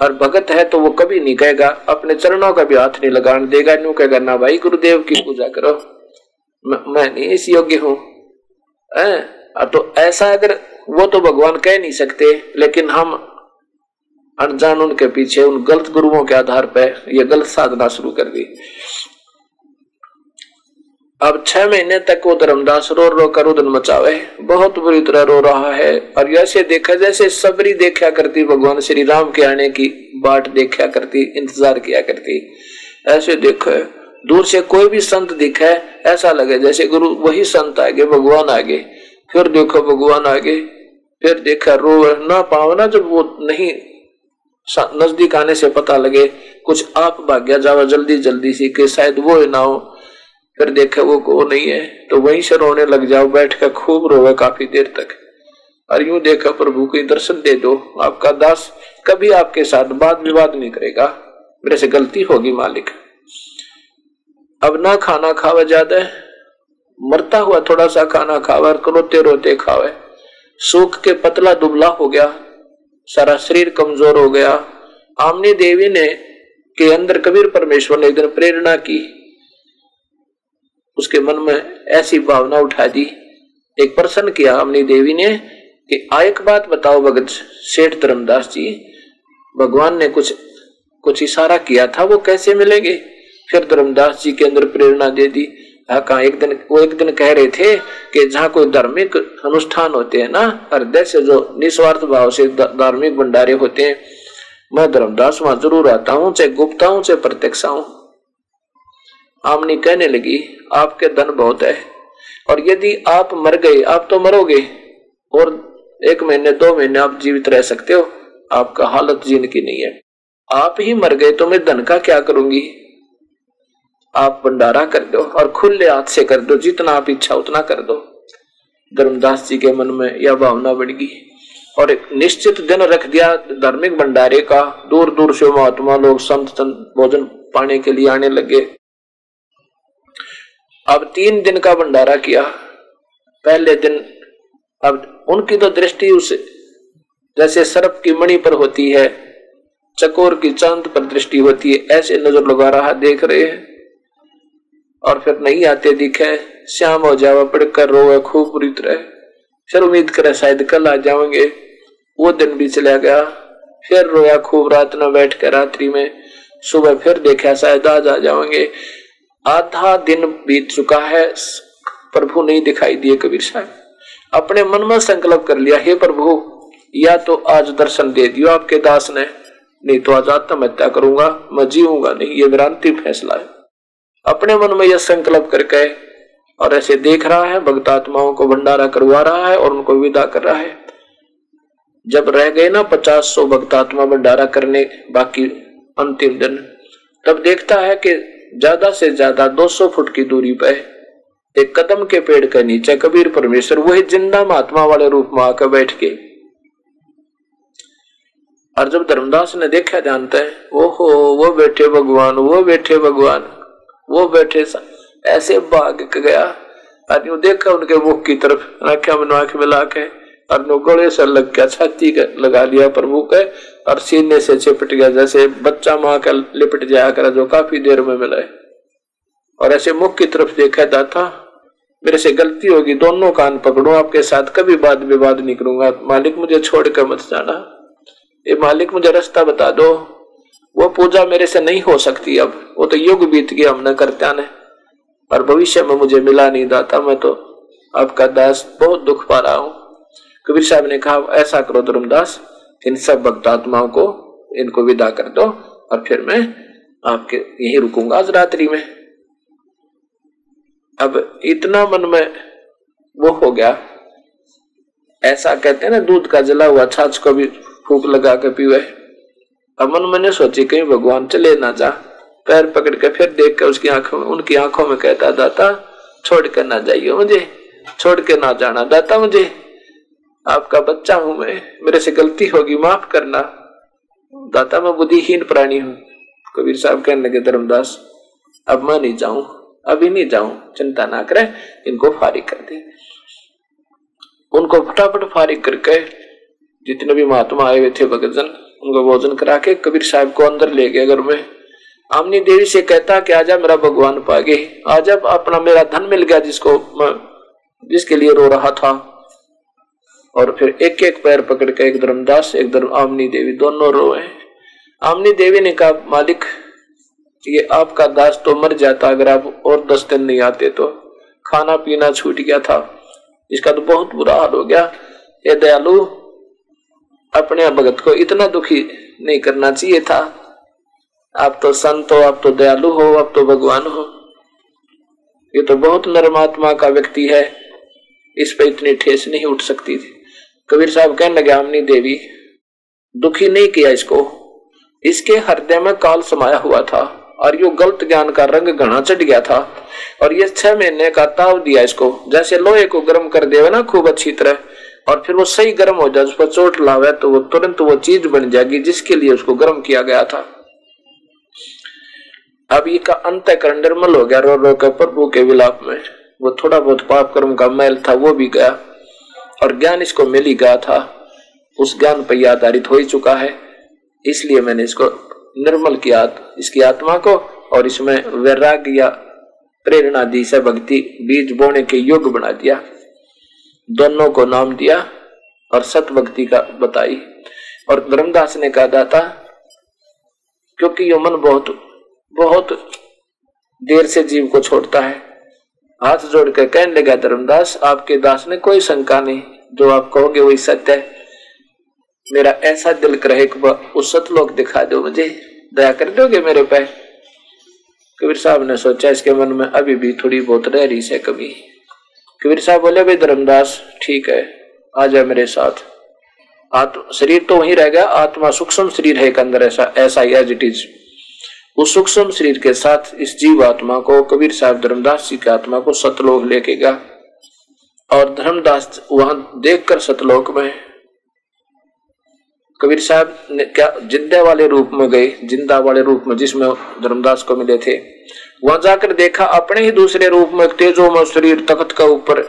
और भगत है तो वो कभी नहीं कहेगा, अपने चरणों का भी हाथ नहीं लगाने देगा न्यू कहेगा, ना भाई, गुरुदेव की पूजा करो। मैं नहीं इस योग्य हूँ। तो ऐसा अगर वो तो भगवान कह नहीं सकते, लेकिन हम अनजान उनके पीछे उन गलत गुरुओं के आधार पर ये गलत साधना शुरू कर दी। अब छह महीने तक वो धर्मदास रो रो कर उदन मचावे। बहुत बुरी तरह रो रहा है और ऐसे देखा, जैसे सबरी देखा करती, भगवान श्री राम के आने की बाट देखा करती, इंतज़ार किया करती। ऐसे देखो, दूर से कोई भी संत दिखे, ऐसा लगे जैसे गुरु वही संत आगे, भगवान आगे। फिर देखो, भगवान आगे, फिर देखा, रो ना पावना जब वो नहीं नज़दीक आने से पता लगे, कुछ आप भाग्या जावा जल्दी जल्दी सी के शायद वो ना हो। फिर देखे वो को नहीं है तो वहीं से रोने लग जाओ बैठ कर खूब रोवे काफ़ी देर तक। और यूँ देखा, प्रभु को दर्शन दे दो, आपका दास कभी आपके साथ वाद विवाद नहीं करेगा। मेरे से गलती होगी, मालिक। अब ना खाना खावे ज़्यादा, मरता हुआ थोड़ा सा खाना खावे रोते रोते खावे। सूख के पतला दुबला हो गया सारा शरीर कमज़ोर हो गया। आमनी देवी ने के अंदर कबीर परमेश्वर ने एक दिन प्रेरणा की। उसके मन में ऐसी भावना उठा दी। एक प्रश्न किया आमनी देवी ने कि, आ, एक बात बताओ भगत सेठ धर्मदास जी, भगवान ने कुछ कुछ इशारा किया था, वो कैसे मिलेंगे? फिर धर्मदास जी के अंदर प्रेरणा दे दी। कहा एक दिन, वो एक दिन कह रहे थे कि जहाँ कोई धार्मिक अनुष्ठान होते हैं ना, हृदय से जो निस्वार्थ भाव से धार्मिक भंडारे होते हैं, मैं धर्मदास वहाँ ज़रूर आता हूँ, चाहे गुप्ता हूँ, चाहे प्रत्यक्ष हूँ। आमनी कहने लगी, आपके धन बहुत है, और यदि आप मर गए, आप तो मरोगे, और एक महीने, दो महीने आप जीवित रह सकते हो, आपका हालत जीने की नहीं है। आप ही मर गए तो मैं धन का क्या करूँगी? आप भंडारा कर दो और खुले हाथ से कर दो। जितना आप इच्छा उतना कर दो। धर्मदास जी के मन में यह भावना बढ़ गई। और एक निश्चित दिन रख दिया धार्मिक भंडारे का। दूर दूर से महात्मा लोग संत भोजन पाने के लिए आने लगे। अब तीन दिन का भंडारा किया। पहले दिन अब उनकी तो दृष्टि उस जैसे सर्प की मणि पर होती है। चकोर की चाँद पर दृष्टि होती है। ऐसे नज़र लगा रहा देख रहे हैं। और फिर नहीं आते दिखे, श्याम हो जावा पढ़कर रोए खूब बुरी तरह। फिर उम्मीद करे शायद कल आ जाओगे वो दिन भी चला गया। फिर रोया खूब रात में बैठ कर रात्रि में। सुबह फिर देखा शायद आज आ जाओगे आधा दिन बीत चुका है। प्रभु नहीं दिखाई दिए कबीर साहब। अपने मन में संकल्प कर लिया, हे प्रभु, या तो आज दर्शन दे दियो आपके दास ने, नहीं तो आज आत्महत्या करूँगा, मैं जीऊँगा, नहीं, ये मेरा अंतिम फैसला है। अपने मन में यह संकल्प करके और ऐसे देख रहा है, भक्त आत्माओं को भंडारा करवा रहा है और उनको विदा कर रहा है। जब रह गए ना पचास सौ भक्त आत्मा भंडारा करने बाकी अंतिम दिन, तब देखता है कि ज़्यादा से ज़्यादा 200 फुट की दूरी पर एक कदम के पेड़ के नीचे कबीर परमेश्वर, वही ज़िंदा महात्मा वाले रूप में आकर बैठ के और जब धर्मदास ने देखा, जानते हैं, ओहो, वो बैठे भगवान, वो बैठे भगवान। वो बैठे ऐसे भाग गया। और देखा उनके मुख की तरफ़ आँखें में आँख मिला के, और गले से लग गया, छाती लगा लिया प्रभु के और सीने से चिपट गया, जैसे बच्चा माँ का लिपट जाया कर जो काफ़ी देर में मिला और ऐसे मुख की तरफ़ देखा दाता मेरे से गलती होगी, दोनों कान पकड़ो, आपके साथ कभी बात विवाद नहीं करूँगा। मालिक मुझे छोड़ कर मत जाना। ये मालिक मुझे रास्ता बता दो। वो पूजा मेरे से नहीं हो सकती अब। वो तो युग बीत गया हमने करते ने और भविष्य में मुझे मिला नहीं दाता, मैं तो आपका दास बहुत दुख पा रहा हूँ। कबीर साहब ने कहा, ऐसा करो धर्मदास इन सब भक्त आत्माओं को, इनको विदा कर दो, और फिर मैं आपके यही रुकूँगा आज रात्रि में। अब इतना मन में वो हो गया। ऐसा कहते हैं ना, दूध का जला हुआ छाछ को भी फूक लगा के पीवे। अमन मैंने सोची कहीं भगवान चले ना जा। पैर पकड़ के फिर देख कर उसकी आँखों में उनकी आँखों में कहता, दाता, छोड़ कर ना जाइए मुझे। छोड़ के ना जाना। दाता, मुझे आपका बच्चा हूँ मैं। मेरे से गलती होगी, माफ़ करना। दाता, मैं बुद्धिहीन प्राणी हूँ। कबीर साहब कहने लगे, धर्मदास, अब मैं नहीं जाऊँ। अभी नहीं जाऊँ। चिंता ना करे, इनको फारिग कर दे। उनको फटाफट फारिग करके जितने भी महात्मा आए हुए थे, भगतजन उनको भोजन करा के कबीर साहब को अंदर ले गया घर में। आमनी देवी से कहता कि आजा मेरा भगवान पागे। आजा अपना मेरा धन मिल गया जिसको जिसके लिए रो रहा था। और फिर एक एक पैर पकड़ के एक धर्मदास, एक धर्म आमनी देवी दोनों रोए। आमनी देवी ने कहा, मालिक, ये आपका दास तो मर जाता अगर आप और दस दिन नहीं आते तो। खाना पीना छूट गया था। इसका तो बहुत बुरा हाल हो गया। ये दयालु अपने भगत को इतना दुखी नहीं करना चाहिए था। आप तो संत हो, आप तो दयालु हो, आप तो भगवान हो। ये तो बहुत नरमात्मा का व्यक्ति है। इस पे इतनी ठेस नहीं उठ सकती थी। कबीर साहब कहने लगे आमनी देवी, दुखी नहीं किया इसको। इसके हृदय में काल समाया हुआ था और यो गलत ज्ञान का रंग घना चढ़ गया था और ये छह महीने का ताव दिया इसको। जैसे लोहे को गर्म कर देवे ना खूब अच्छी तरह और फिर वो सही गर्म हो जाए, उस पर चोट लावे तो वो तुरंत वो चीज़ बन जाएगी जिसके लिए उसको गर्म किया गया था। अब ये का अंत करण निर्मल हो गया रो रो कर प्रभु के विलाप में। वो थोड़ा बहुत पाप कर्म का मैल था, वो भी गया। और ज्ञान इसको मिल ही गया था। उस ज्ञान पर आधारित हो ही चुका है। इसलिए मैंने इसको निर्मल किया, इसकी आत्मा को, और इसमें वैराग्य प्रेरणा दी से भक्ति, बीज बोने के योग बना दिया। दोनों को नाम दिया और सत भक्ति का बताई। और धर्मदास ने कहा, दाता, क्योंकि यो मन बहुत बहुत देर से जीव को छोड़ता है, हाथ जोड़ कर कहने लगा, धर्मदास, आपके दास ने कोई शंका नहीं, जो आप कहोगे वही सत्य है। मेरा ऐसा दिल करे उस सतलोक दिखा दो मुझे। दया कर दोगे मेरे पे कबीर साहब ने सोचा, इसके मन में अभी भी थोड़ी बहुत रह रही से कभी कबीर साहब बोले भाई धर्मदास, ठीक है, आ जाए मेरे साथ। आत्मा, शरीर तो वहीं रह गया, आत्मा सूक्ष्म शरीर है अंदर, ऐसा ऐसा ही एज इट इज़ उस सूक्ष्म शरीर के साथ इस जीव आत्मा को, कबीर साहब धर्मदास जी की आत्मा को सतलोक लेके गया। और धर्मदास वहाँ देखकर सतलोक में, कबीर साहब ने क्या, ज़िंदा वाले रूप में गए, ज़िंदा वाले रूप में जिसमें धर्मदास को मिले थे। वहाँ जाकर देखा अपने ही दूसरे रूप में तेजो में शरीर तख्त का ऊपर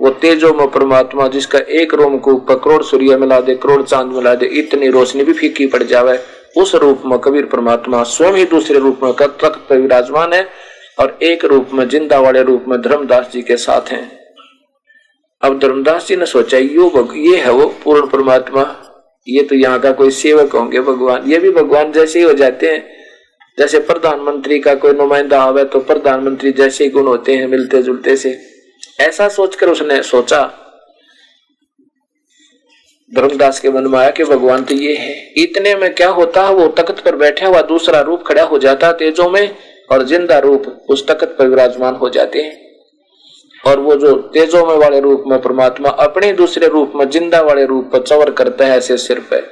वो तेजो में परमात्मा जिसका एक रोम को ऊपर करोड़ सूर्य मिला दे, करोड़ चाँद मिला दे, इतनी रोशनी भी फीकी पड़ जावे, उस रूप में कबीर परमात्मा स्वयं ही दूसरे रूप में तख्त विराजमान है और एक रूप में ज़िंदा वाले रूप में धर्मदास जी के साथ हैं। अब धर्मदास जी ने सोचा, यो ये है वो पूर्ण परमात्मा, ये तो यहाँ का कोई सेवक होंगे भगवान, ये भी भगवान जैसे ही हो जाते हैं। जैसे प्रधानमंत्री का कोई नुमाइंदा आवे तो प्रधानमंत्री जैसे गुण होते हैं, मिलते जुलते से। ऐसा सोचकर उसने सोचा, धर्मदास के मन में आया कि भगवान तो ये है। इतने में क्या होता है वो तख्त पर बैठा हुआ दूसरा रूप खड़ा हो जाता तेजो में और ज़िंदा रूप उस तख्त पर विराजमान हो जाते हैं। और वो जो तेजो में वाले रूप में परमात्मा अपने दूसरे रूप में ज़िंदा वाले रूप पर चवर करता है, ऐसे सिर पे।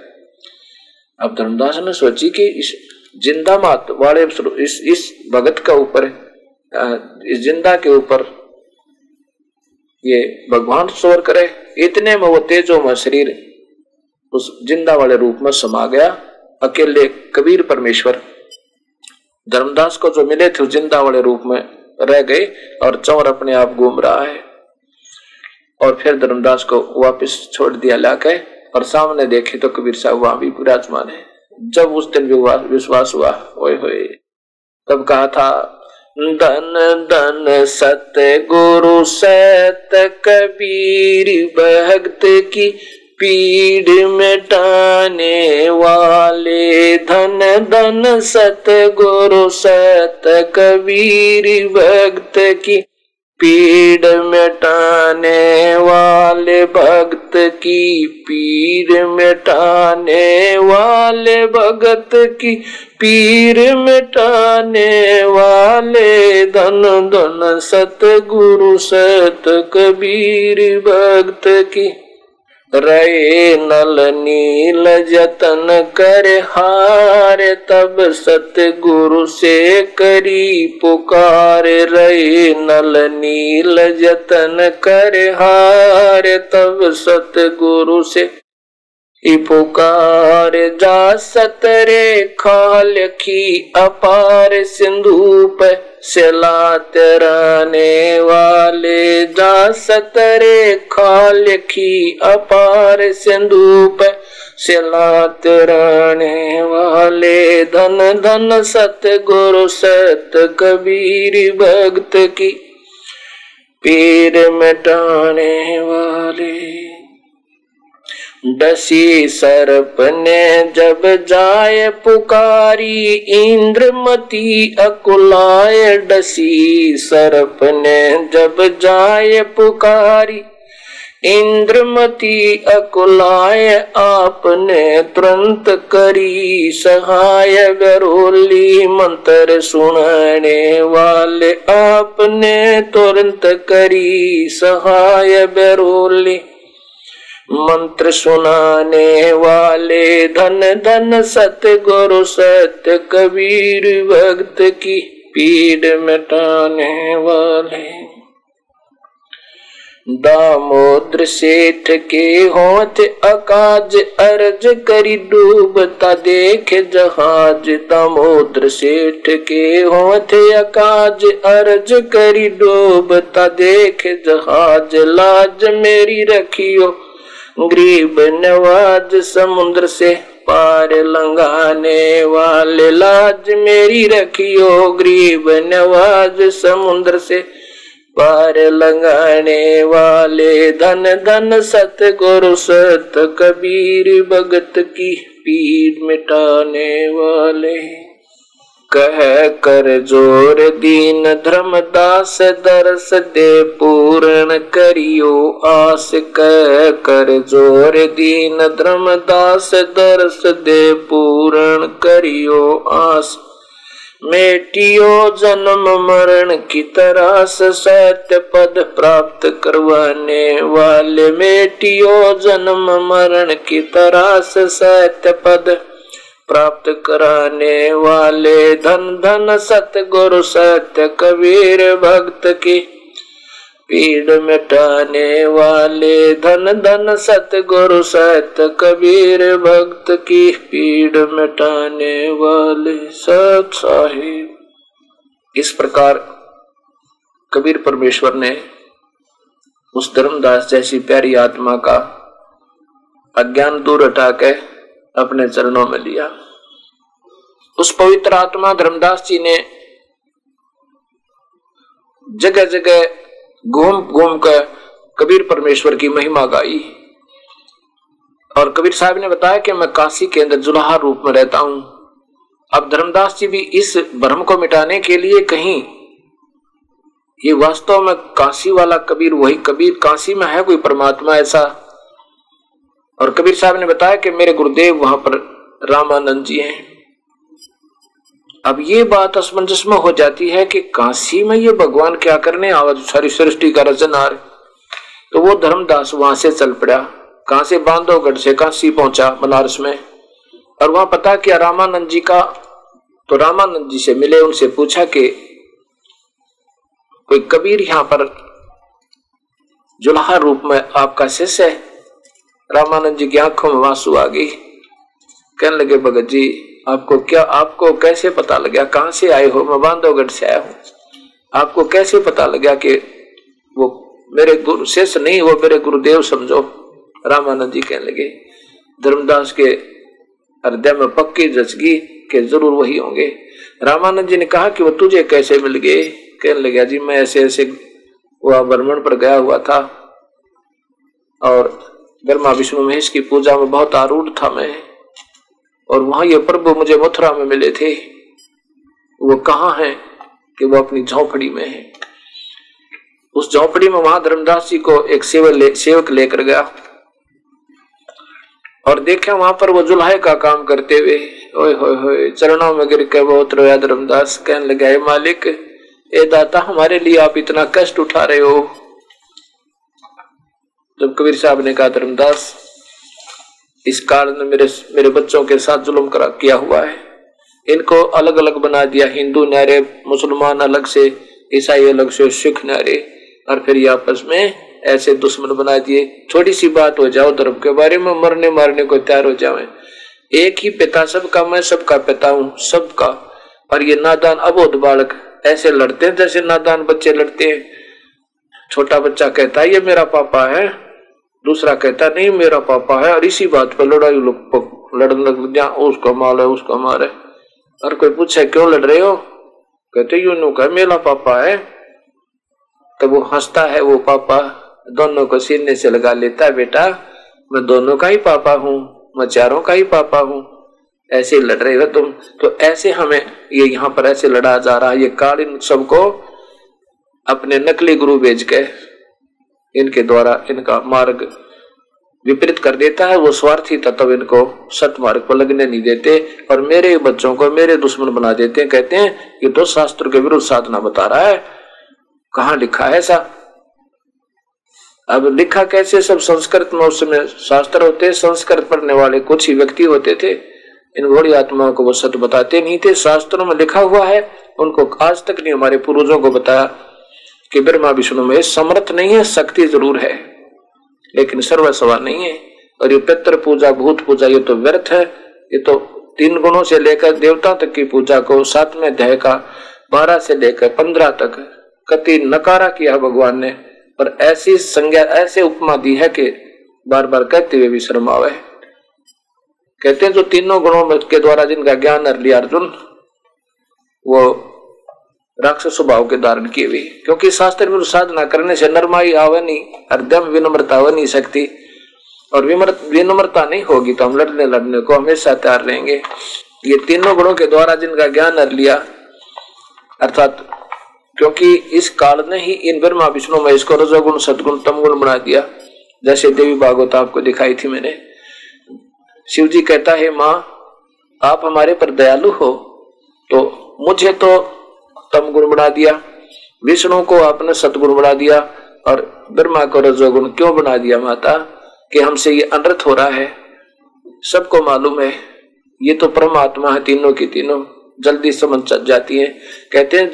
अब धर्मदास ने सोची कि इस ज़िंदा मात वाले इस इस भगत का ऊपर इस ज़िंदा के ऊपर ये भगवान स्वर करे। इतने में वो तेजो में शरीर उस ज़िंदा वाले रूप में समा गया। अकेले कबीर परमेश्वर धर्मदास को जो मिले थे ज़िंदा वाले रूप में रह गए और चौर अपने आप घूम रहा है। और फिर धर्मदास को वापस छोड़ दिया लाके, और सामने देखे तो कबीर साहब वहाँ भी विराजमान है। जब उस दिन विश्वास हुआ ओए होए। तब कहा था, धन धन सत गुरु सत कबीर, भक्त की पीड़ मिटाने वाले। धन धन सत गुरु सत कबीर, भक्त की पीड़ मिटाने वाले भक्त की पीर मिटाने वाले भगत की पीर मिटाने वाले धन धन सत गुरु सत कबीर भक्त की। रे नल नील जतन कर हार, तब सतगुरु से करी पुकार। रहे नल नील जतन कर हार, तब सतगुरु से पुकार जा सतरे खाल की अपार सिंधु पे सिलात रहने वाले जा सतरे खाल की अपार सिंधु सिलात रहने वाले धन धन सत गुरु सत कबीर भक्त की पीर मिटाने वाले। डसी सर्प ने जब जाय पुकारी, इंद्रमती अकुलाय डसी सर्प ने जब जाय पुकारी, इंद्रमती अकुलाय आपने तुरंत करी सहाय गरोली मंत्र सुनने वाले आपने तुरंत करी सहाय बेरोली मंत्र सुनाने वाले धन धन सत गुरु सत्य कबीर भक्त की पीड़ मिटाने वाले। दामोद्र सेठ के होत अकाज अर्ज़ करी डूबता देख जहाज़। दामोद्र सेठ के होत अकाज अर्ज़ करी डूबता देख जहाज़। लाज मेरी रखियो गरीब नवाज़ समुद्र से पार लंगाने वाले लाज मेरी रखियो। गरीब नवाज़ समुद्र से पार लंगाने वाले धन धन सत गुरु सत कबीर भगत की पीर मिटाने वाले। कह कर ज़ोर दीन धर्मदास दरस दे पूर्ण करियो आस कह कर ज़ोर दीन धर्मदास दरस दे पूर्ण करियो आस। मेटियो जन्म मरण की तरास सत्य पद प्राप्त करवाने वाले मेटियो जन्म मरण की तरास सत्य पद प्राप्त कराने वाले धन धन सतगुरु सत्य कबीर भक्त की पीड़ मिटाने वाले धन धन सतगुरु सत्य कबीर भक्त की पीड़ मिटाने वाले सत साहिब। इस प्रकार कबीर परमेश्वर ने उस धर्मदास जैसी प्यारी आत्मा का अज्ञान दूर हटा के अपने चरणों में लिया। उस पवित्र आत्मा धर्मदास जी ने जगह जगह घूम घूम कर कबीर परमेश्वर की महिमा गाई। और कबीर साहब ने बताया कि मैं काशी के अंदर जुलाहा रूप में रहता हूँ। अब धर्मदास जी भी इस भ्रम को मिटाने के लिए कहीं, ये वास्तव में काशी वाला कबीर, वही कबीर काशी में है कोई परमात्मा ऐसा और कबीर साहब ने बताया कि मेरे गुरुदेव वहाँ पर रामानंद जी हैं। अब ये बात असमंजस में हो जाती है कि काशी में ये भगवान क्या करने, आवाज़ सारी सृष्टि का रजन आ रचनहार तो वो धर्मदास वहाँ से चल पड़ा। कहाँ से? बांधोगढ़ से काशी पहुँचा बनारस में। और वहाँ पता किया रामानंद जी का तो रामानंद जी से मिले, उनसे पूछा कि कोई कबीर यहाँ पर जुल्हा रूप में आपका शिष्य है? रामानंद जी की आँखों में आँसू आ गई। कहने लगे, भगत जी, आपको क्या, आपको कैसे पता लगा? कहाँ से आए हो? मैं बांधवगढ़ से आया हूँ। आपको कैसे पता लगा कि वो मेरे गुरु, शेष नहीं, वो मेरे गुरुदेव समझो? रामानंद जी कहने लगे, धर्मदास के हृदय में पक्की जचगी के ज़रूर वही होंगे। रामानंद जी ने कहा कि वो तुझे कैसे मिल गए? कहने लगे, जी, मैं ऐसे ऐसे, वह भ्रमण पर गया हुआ था और ब्रह्मा विष्णु महेश की पूजा में बहुत आरूढ़ था मैं। और वहाँ ये प्रभु मुझे मथुरा में मिले थे। वो कहा है कि वो अपनी झोंपड़ी में है। उस झोंपड़ी में वहाँ धर्मदास जी को एक सेवक ले, सेवक लेकर गया। और देखा वहाँ पर वो जुल्हे का काम करते हुए ओए होए होए चरणों में गिर के बहुत रोया धर्मदास कहने लगे मालिक ए दाता हमारे लिए आप इतना कष्ट उठा रहे हो। जब कबीर साहब ने कहा, धर्मदास, इस कारण मेरे मेरे बच्चों के साथ जुल्म करा, किया हुआ है। इनको अलग अलग बना दिया, हिंदू नारे मुसलमान अलग से, ईसाई अलग से, सिख न्यारे। और फिर ये आपस में ऐसे दुश्मन बना दिए। छोटी सी बात हो जाओ, धर्म के बारे में मरने मारने को तैयार हो जाओ। एक ही पिता सबका, मैं सबका पिता हूँ, सबका। और ये नादान अबोध बालक ऐसे लड़ते हैं जैसे नादान बच्चे लड़ते हैं। छोटा बच्चा कहता है, ये मेरा पापा है। दूसरा कहता, नहीं, मेरा पापा है, और इसी बात पर लड़ाई लड़ने लग जा उसका माल है, उसका मार है। और कोई पूछे, क्यों लड़ रहे हो? कहते, यू नु कह, मेरा पापा है। तो वो हंसता है, वो पापा, दोनों को सीने से लगा लेता है बेटा। मैं दोनों का ही पापा हूँ, मैं चारों का ही पापा हूँ। ऐसे लड़ रहे हो तुम। तो ऐसे हमें, ये यहाँ पर ऐसे लड़ा जा रहा है, ये काल इन सबको अपने नकली गुरु भेज के इनके द्वारा इनका मार्ग विपरीत कर देता है, वो स्वार्थी तत्व इनको सत मार्ग पर लगने नहीं देते और मेरे बच्चों को मेरे दुश्मन बना देते हैं। कहते हैं ये तो शास्त्र के विरुद्ध साधना बता रहा है। कहा लिखा है ऐसा? अब लिखा कैसे? सब संस्कृत में उस समय शास्त्र होते संस्कृत पढ़ने वाले कुछ ही व्यक्ति होते थे। इन घोड़ी आत्माओं को वो सत्य बताते नहीं थे। शास्त्रों में लिखा हुआ है, उनको आज तक नहीं हमारे पूर्वजों को बताया। कि ब्रह्मा विष्णु में समर्थ नहीं है, शक्ति ज़रूर है। लेकिन सर्वस्वा नहीं है। और ये पित्र पूजा, भूत पूजा, ये तो व्यर्थ है। ये तो तीन गुणों से लेकर देवता तक की पूजा को सातवें अध्याय का, बारह से लेकर पंद्रह तक कति नकारा किया भगवान ने। पर ऐसी संज्ञा, ऐसे उपमा दी है कि बार बार कहते हुए भी शर्म आवे। कहते हैं जो तीनों गुणों के द्वारा जिनका ज्ञान कर लिया अर्जुन, वो राक्षस स्वभाव के धारण किए हुए। क्योंकि शास्त्र में साधना करने से नरमाई आवे नहीं हृदय में विनम्रता नहीं सकती और विनम्रता नहीं होगी तो हम लड़ने लड़ने को हमेशा तैयार रहेंगे। ये तीनों गुणों के द्वारा जिनका ज्ञान कर लिया, अर्थात क्योंकि इस काल ने ही इन ब्रह्मा विष्णु में इसको रजोगुण, सदगुण, तमगुण बना दिया। जैसे देवी भागवत आपको दिखाई थी मैंने। शिव जी कहता है, माँ, आप हमारे पर दयालु हो तो मुझे तो तम गुण बना दिया, विष्णु को आपने सतगुण बना दिया और ब्रह्मा को रजोगुण क्यों बना दिया माता? कि हमसे ये अनर्थ हो रहा है। सबको मालूम है, ये तो परमात्मा है, तीनों की तीनों। जल्दी समझ जाती है। कहते हैं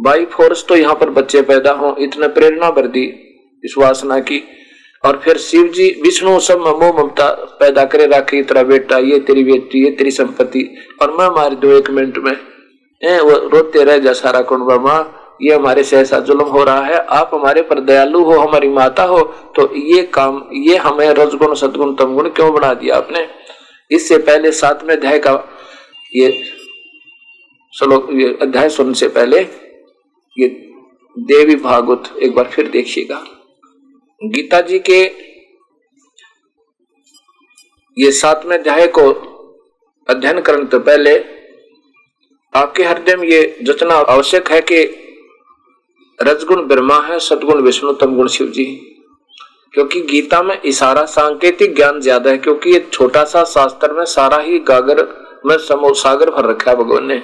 बाई फोर्स तो यहाँ पर बच्चे पैदा हो, इतने प्रेरणा भर दी इस वासना की। और फिर शिव जी विष्णु सब मोह ममता पैदा करे, रखे तेरा बेटा, ये तेरी बेटी, ये तेरी संपत्ति, और मैं मार दो एक मिनट में। वो रोते रह जा सारा कुंड माँ ये हमारे से ऐसा जुल्म हो रहा है, आप हमारे पर दयालु हो, हमारी माता हो तो ये काम, ये हमें रजगुण, सदगुण, तमगुण क्यों बना दिया आपने? इससे पहले सातवें अध्याय का, ये श्लोक, ये अध्याय सुनने से पहले, ये देवी भागवत एक बार फिर देखिएगा। गीता जी के ये सातवें अध्याय को अध्ययन करने तो पहले आपके हृदय में ये जचना आवश्यक है कि रजगुण ब्रह्मा है, सदगुण विष्णु, तमगुण शिव जी क्योंकि गीता में इशारा सांकेतिक ज्ञान ज़्यादा है, क्योंकि ये छोटा सा शास्त्र में सारा ही गागर में समो सागर भर रखा है भगवान ने।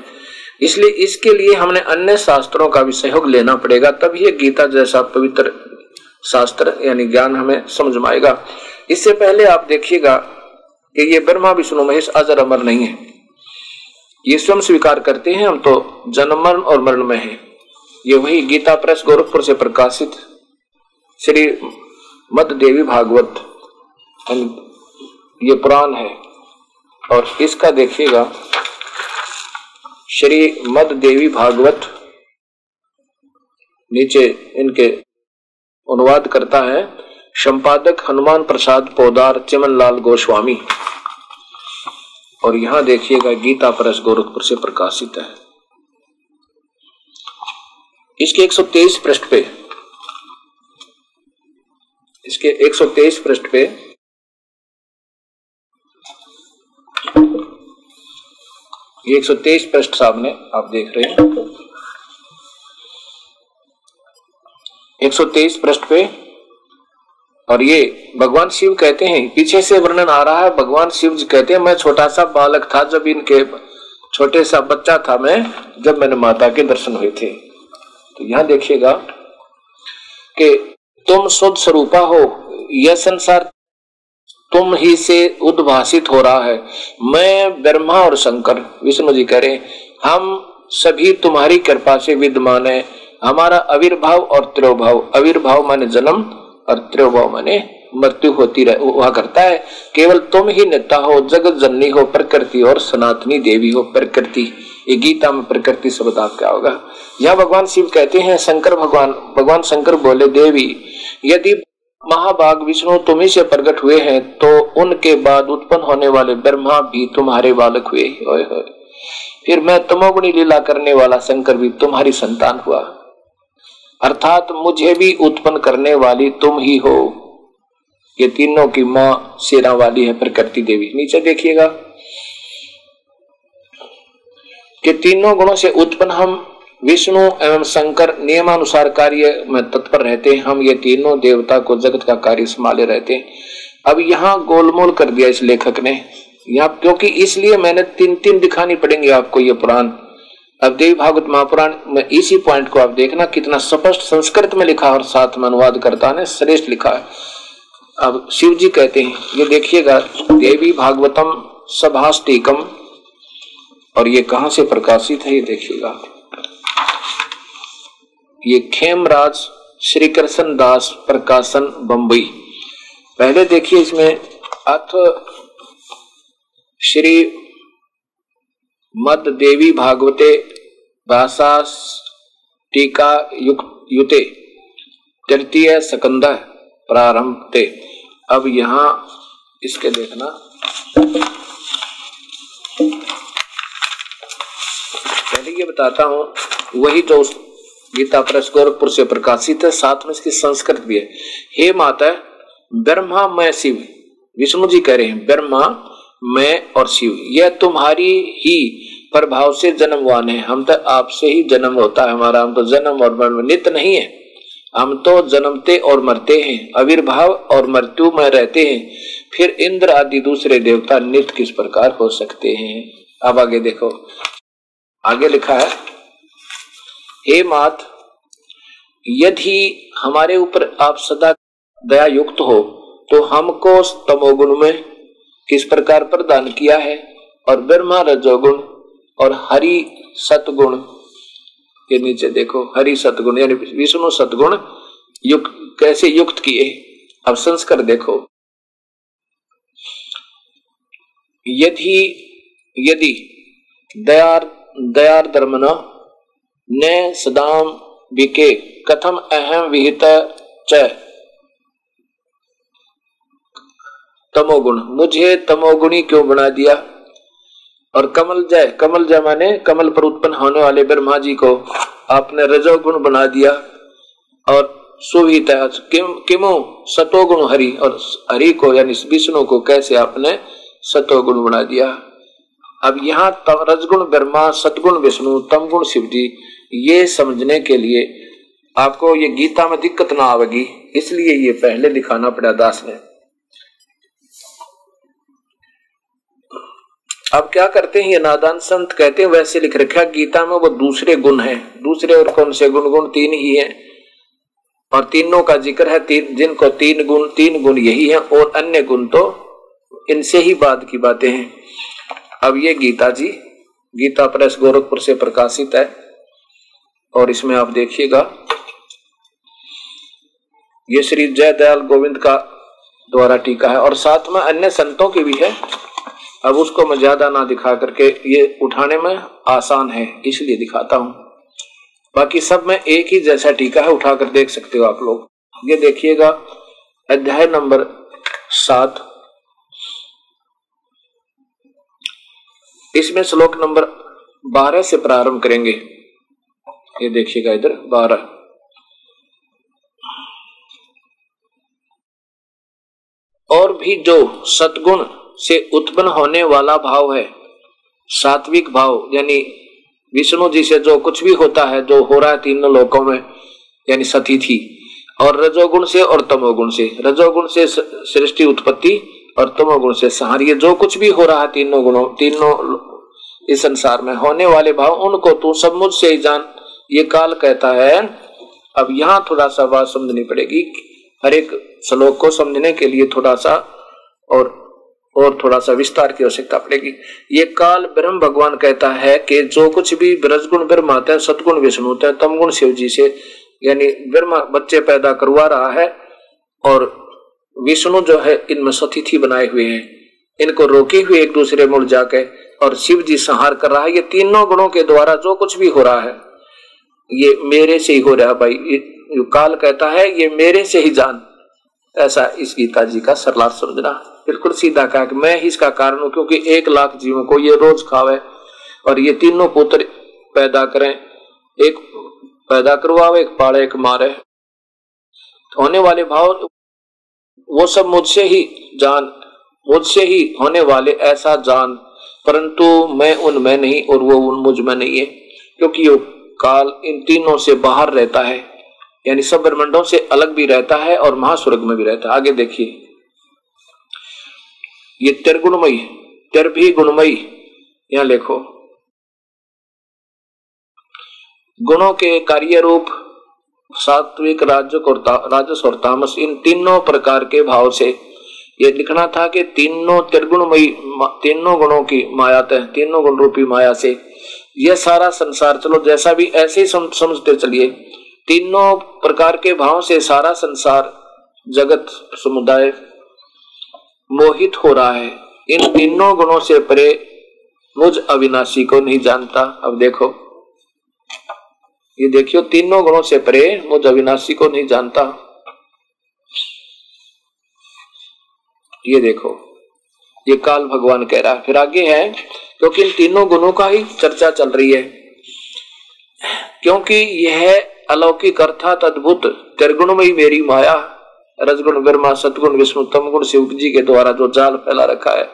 इसलिए इसके लिए हमने अन्य शास्त्रों का भी सहयोग लेना पड़ेगा, तब ये गीता जैसा पवित्र शास्त्र यानी ज्ञान हमें समझ में आएगा। इससे पहले आप देखिएगा कि ये ब्रह्मा, विष्णु, महेश अजर अमर नहीं है। ये स्वयं स्वीकार करते हैं, हम तो जन्म मरण और मरण में है। ये वही गीता प्रेस गोरखपुर से प्रकाशित श्री मद देवी भागवत ये पुराण है। और इसका देखिएगा, श्री मद देवी भागवत नीचे इनके अनुवाद करता है, संपादक हनुमान प्रसाद पोदार चिमन लाल गोस्वामी। और यहाँ देखिएगा गीता परस गोरखपुर से प्रकाशित है। इसके 123 पृष्ठ पे, इसके 123 पृष्ठ पे, ये 123 पृष्ठ सामने आप देख रहे हैं। 123 पृष्ठ पे और ये भगवान शिव कहते हैं, पीछे से वर्णन आ रहा है, भगवान शिव जी कहते हैं, मैं छोटा सा बालक था जब इनके छोटे सा बच्चा था मैं, जब मैंने माता के दर्शन हुए थे। तो यहाँ देखिएगा कि तुम शुद्ध स्वरूपा हो, यह संसार तुम ही से उद्भाषित हो रहा है। मैं, ब्रह्मा और शंकर, विष्णु जी कह रहे हम सभी तुम्हारी कृपा से विद्यमान है। हमारा आविर्भाव और त्रोभाव, आविर्भाव माने जन्म और त्रोभाव माने मृत्यु होती रह हुआ करता है। केवल तुम ही नेता हो, जगत जननी हो, प्रकृति और सनातनी देवी हो, प्रकृति। ये गीता में प्रकृति शब्द क्या होगा। यह भगवान शिव कहते हैं, शंकर भगवान भगवान शंकर बोले, देवी, यदि महाभाग विष्णु तुम्ही से प्रकट हुए हैं तो उनके बाद उत्पन्न होने वाले ब्रह्मा भी तुम्हारे बालक हुए होए होए। फिर मैं तमोगुणी लीला करने वाला शंकर भी तुम्हारी संतान हुआ। अर्थात मुझे भी उत्पन्न करने वाली तुम ही हो। ये तीनों की माँ सेना वाली है प्रकृति देवी। नीचे देखिएगा कि तीनों गुणों से उत्पन्न हम विष्णु एवं शंकर नियमानुसार कार्य में तत्पर रहते हैं। हम ये तीनों देवता को जगत का कार्य संभाले रहते हैं। अब यहाँ गोलमोल कर दिया इस लेखक ने। यहाँ क्योंकि इसलिए मैंने तीन तीन दिखानी पड़ेंगे आपको ये पुराण। अब देवी भागवत महापुराण में इसी पॉइंट को आप देखना कितना स्पष्ट संस्कृत में लिखा और साथ में अनुवाद करता ने श्रेष्ठ लिखा है। अब शिव जी कहते हैं, ये देखिएगा, देवी भागवतम सभाष्टिकम और ये कहा से प्रकाशित है, ये देखिएगा। ये खेमराज श्री कृष्ण दास प्रकाशन बम्बई पहले देखिए इसमें अथ श्री मद देवी भागवते भाषा टीका युते, तृतीय सकंद प्रारंभ ते अब यहाँ इसके देखना। पहले ये बताता हूँ, वही जो उस गीता प्रेस गोरखपुर से प्रकाशित है, साथ में इसकी संस्कृत भी है। हे माता, ब्रह्मा मैं शिव। विष्णु जी कह रहे हैं, ब्रह्मा मैं और शिव। यह तुम्हारी ही प्रभाव से जन्मवान है। हम तो आपसे ही जन्म होता है हमारा। हम तो जन्म और मरण नित नहीं है। हम तो जन्मते और मरते हैं। आविर्भाव और मृत्यु में रहते हैं। फिर इंद्र आदि दूसरे देवता नित किस प्रकार हो सकते हैं? अब आगे देखो। आगे लिखा है, हे मात, यदि हमारे ऊपर आप सदा दया युक्त हो तो हमको तमोगुण में किस प्रकार प्रदान किया है? और ब्रह्मा रजोगुण और हरि सतगुण के नीचे देखो, हरि सतगुण, यानी विष्णु सतगुण युक्त, कैसे युक्त किए? अब संस्कार देखो। यदि यदि दयार दयार धर्मन ने सदाम विके कथम अहम विहित च तमोगुण। मुझे तमोगुणी क्यों बना दिया? और कमल जय कमल जय माने कमल पर उत्पन्न होने वाले ब्रह्मा जी को आपने रजोगुण बना दिया। और सुवित किम सतोगुण हरि, और हरि को यानी विष्णु को कैसे आपने सतोगुण बना दिया? अब यहाँ रजगुण, ब्रह्मा सतगुण विष्णु, तमगुण, शिव जी, ये समझने के लिए आपको ये गीता में दिक्कत ना आवेगी, इसलिए ये पहले दिखाना पड़ा दास ने। अब क्या करते हैं ये नादान संत? कहते हैं, वैसे लिख रखा गीता में वो दूसरे गुण है। दूसरे और कौन से गुण? गुण तीन ही है। और तीनों का ज़िक्र है, तीन, जिनको तीन गुण तीन गुण यही है, और अन्य गुण तो इनसे ही बाद की बातें हैं। अब ये गीता जी, गीता प्रेस गोरखपुर से प्रकाशित है, और इसमें आप देखिएगा, ये श्री जय दयाल गोविंद का द्वारा टीका है, और साथ में अन्य संतों की भी है। अब उसको मैं ज़्यादा ना दिखा करके ये उठाने में आसान है, इसलिए दिखाता हूँ। बाकी सब में एक ही जैसा टीका है उठाकर देख सकते हो आप लोग। ये देखिएगा, अध्याय नंबर सात। इसमें श्लोक नंबर बारह से प्रारंभ करेंगे। ये देखिएगा इधर, बारह। और भी जो सतगुण से उत्पन्न होने वाला भाव है। सात्विक भाव, यानी विष्णु जी से जो कुछ भी होता है, जो हो रहा है तीनों लोकों में, यानी सती थी और रजोगुण से और तमोगुण से। रजोगुण से सृष्टि उत्पत्ति और तमोगुण से संहार। ये जो कुछ भी हो रहा है तीनों गुणों, तीनों इस संसार में होने वाले भाव, उनको तू सब मुझसे ही जान। ये काल कहता है, अब यहाँ थोड़ा सा बात समझनी पड़ेगी। हर एक श्लोक को समझने के लिए थोड़ा सा, और और थोड़ा सा विस्तार की आवश्यकता पड़ेगी। ये काल ब्रह्म भगवान कहता है कि जो कुछ भी ब्रजगुण ब्रह्म आता है सतगुण विष्णु होता है, तमगुण शिव जी से, यानी ब्रह्म बच्चे पैदा करवा रहा है और विष्णु जो है, इनमें सतिथि बनाए हुए हैं। इनको रोके हुए एक दूसरे मुड़ जाके और शिव जी संहार कर रहा है। ये तीनों गुणों के द्वारा जो कुछ भी हो रहा है, ये मेरे से ही हो रहा है भाई। काल कहता है, ये मेरे से ही जान। ऐसा इस गीता जी का सरला समझना बिल्कुल सीधा कहा कि मैं ही इसका कारण हूँ, क्योंकि एक लाख जीवों को ये रोज खावे और ये तीनों पुत्र पैदा करें। एक पैदा करवावे, एक पाड़े, एक मारे। तो होने वाले भाव, वो सब मुझसे ही जान, मुझसे ही होने वाले ऐसा जान, परंतु मैं उनमें नहीं और वो उन मुझमें नहीं है, क्योंकि ये काल इन तीनों से बाहर रहता है। यानी सब ब्रह्मंडों से अलग भी रहता है और महास्वर्ग में भी रहता है। आगे देखिए। ये तिरगुणमयी तिर भी गुणमयी यहाँ लिखो। गुणों के कार्य रूप सात्विक, राजक और राजस और तामस, इन तीनों प्रकार के भाव से ये लिखना था कि तीनों त्रिगुणमयी तीनों गुणों की माया तीनों गुण रूपी माया से यह सारा संसार चलो, जैसा भी ऐसे ही समझते चलिए। तीनों प्रकार के भाव से सारा संसार, जगत, समुदाय मोहित हो रहा है। इन तीनों गुणों से परे मुझ अविनाशी को नहीं जानता। अब देखो। ये देखियो, तीनों गुणों से परे मुझ अविनाशी को नहीं जानता। ये देखो। ये काल भगवान कह रहा है। फिर आगे है, क्योंकि इन तीनों गुणों का ही चर्चा चल रही है। क्योंकि यह अलौकिक अर्थात अद्भुत, त्रिगुण में ही मेरी माया रजगुण, ब्रह्मा सतगुण विष्णु तम गुण शिव जी के द्वारा जो जाल फैला रखा है।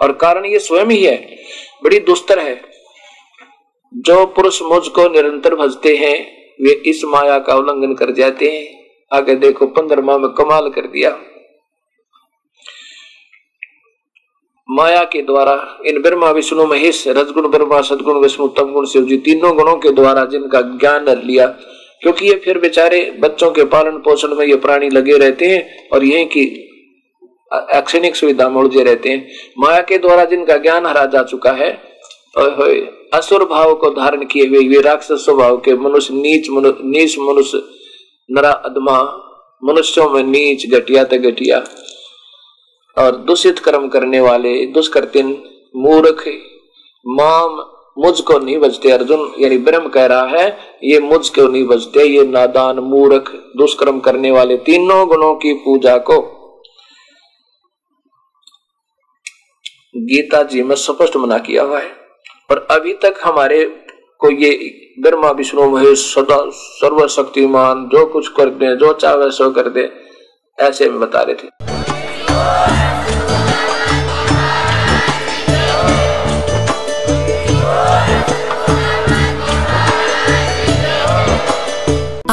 और कारण ये स्वयं ही है। बड़ी दुस्तर है। जो पुरुष मुझको निरंतर भजते हैं, वे इस माया का उल्लंघन कर जाते हैं। आगे देखो पंद्रमा में कमाल कर दिया। माया के द्वारा, इन ब्रह्मा, विष्णु, महेश, रजगुण, ब्रह्मा, सदगुण, विष्णु, तमगुण, शिव जी, तीनों गुणों के द्वारा जिनका ज्ञान लिया क्योंकि ये फिर बेचारे बच्चों के पालन पोषण में ये प्राणी लगे रहते हैं और यही की एक्सनिक सुविधा में उलझे रहते हैं। माया के द्वारा जिनका ज्ञान हरा जा चुका है असुर भाव को धारण किए हुए वे राक्षस स्वभाव के मनुष्य नीच मनु, नीच मनुष्य नरा अदमा मनुष्यों में नीच घटिया त घटिया और दूषित कर्म करने वाले दुष्कर्तिन मूर्ख माम मुझको नहीं बचते अर्जुन, यानी ब्रह्म कह रहा है, ये मुझको नहीं बचते ये नादान, मूर्ख, दुष्कर्म करने वाले तीनों गुणों की पूजा को। गीता जी में स्पष्ट मना किया हुआ है और अभी तक हमारे को ये ब्रह्मा, विष्णु, महेश, सदा, सर्वशक्तिमान, जो कुछ कर दे, जो चाहे सो कर दे, ऐसे में बता रहे थे।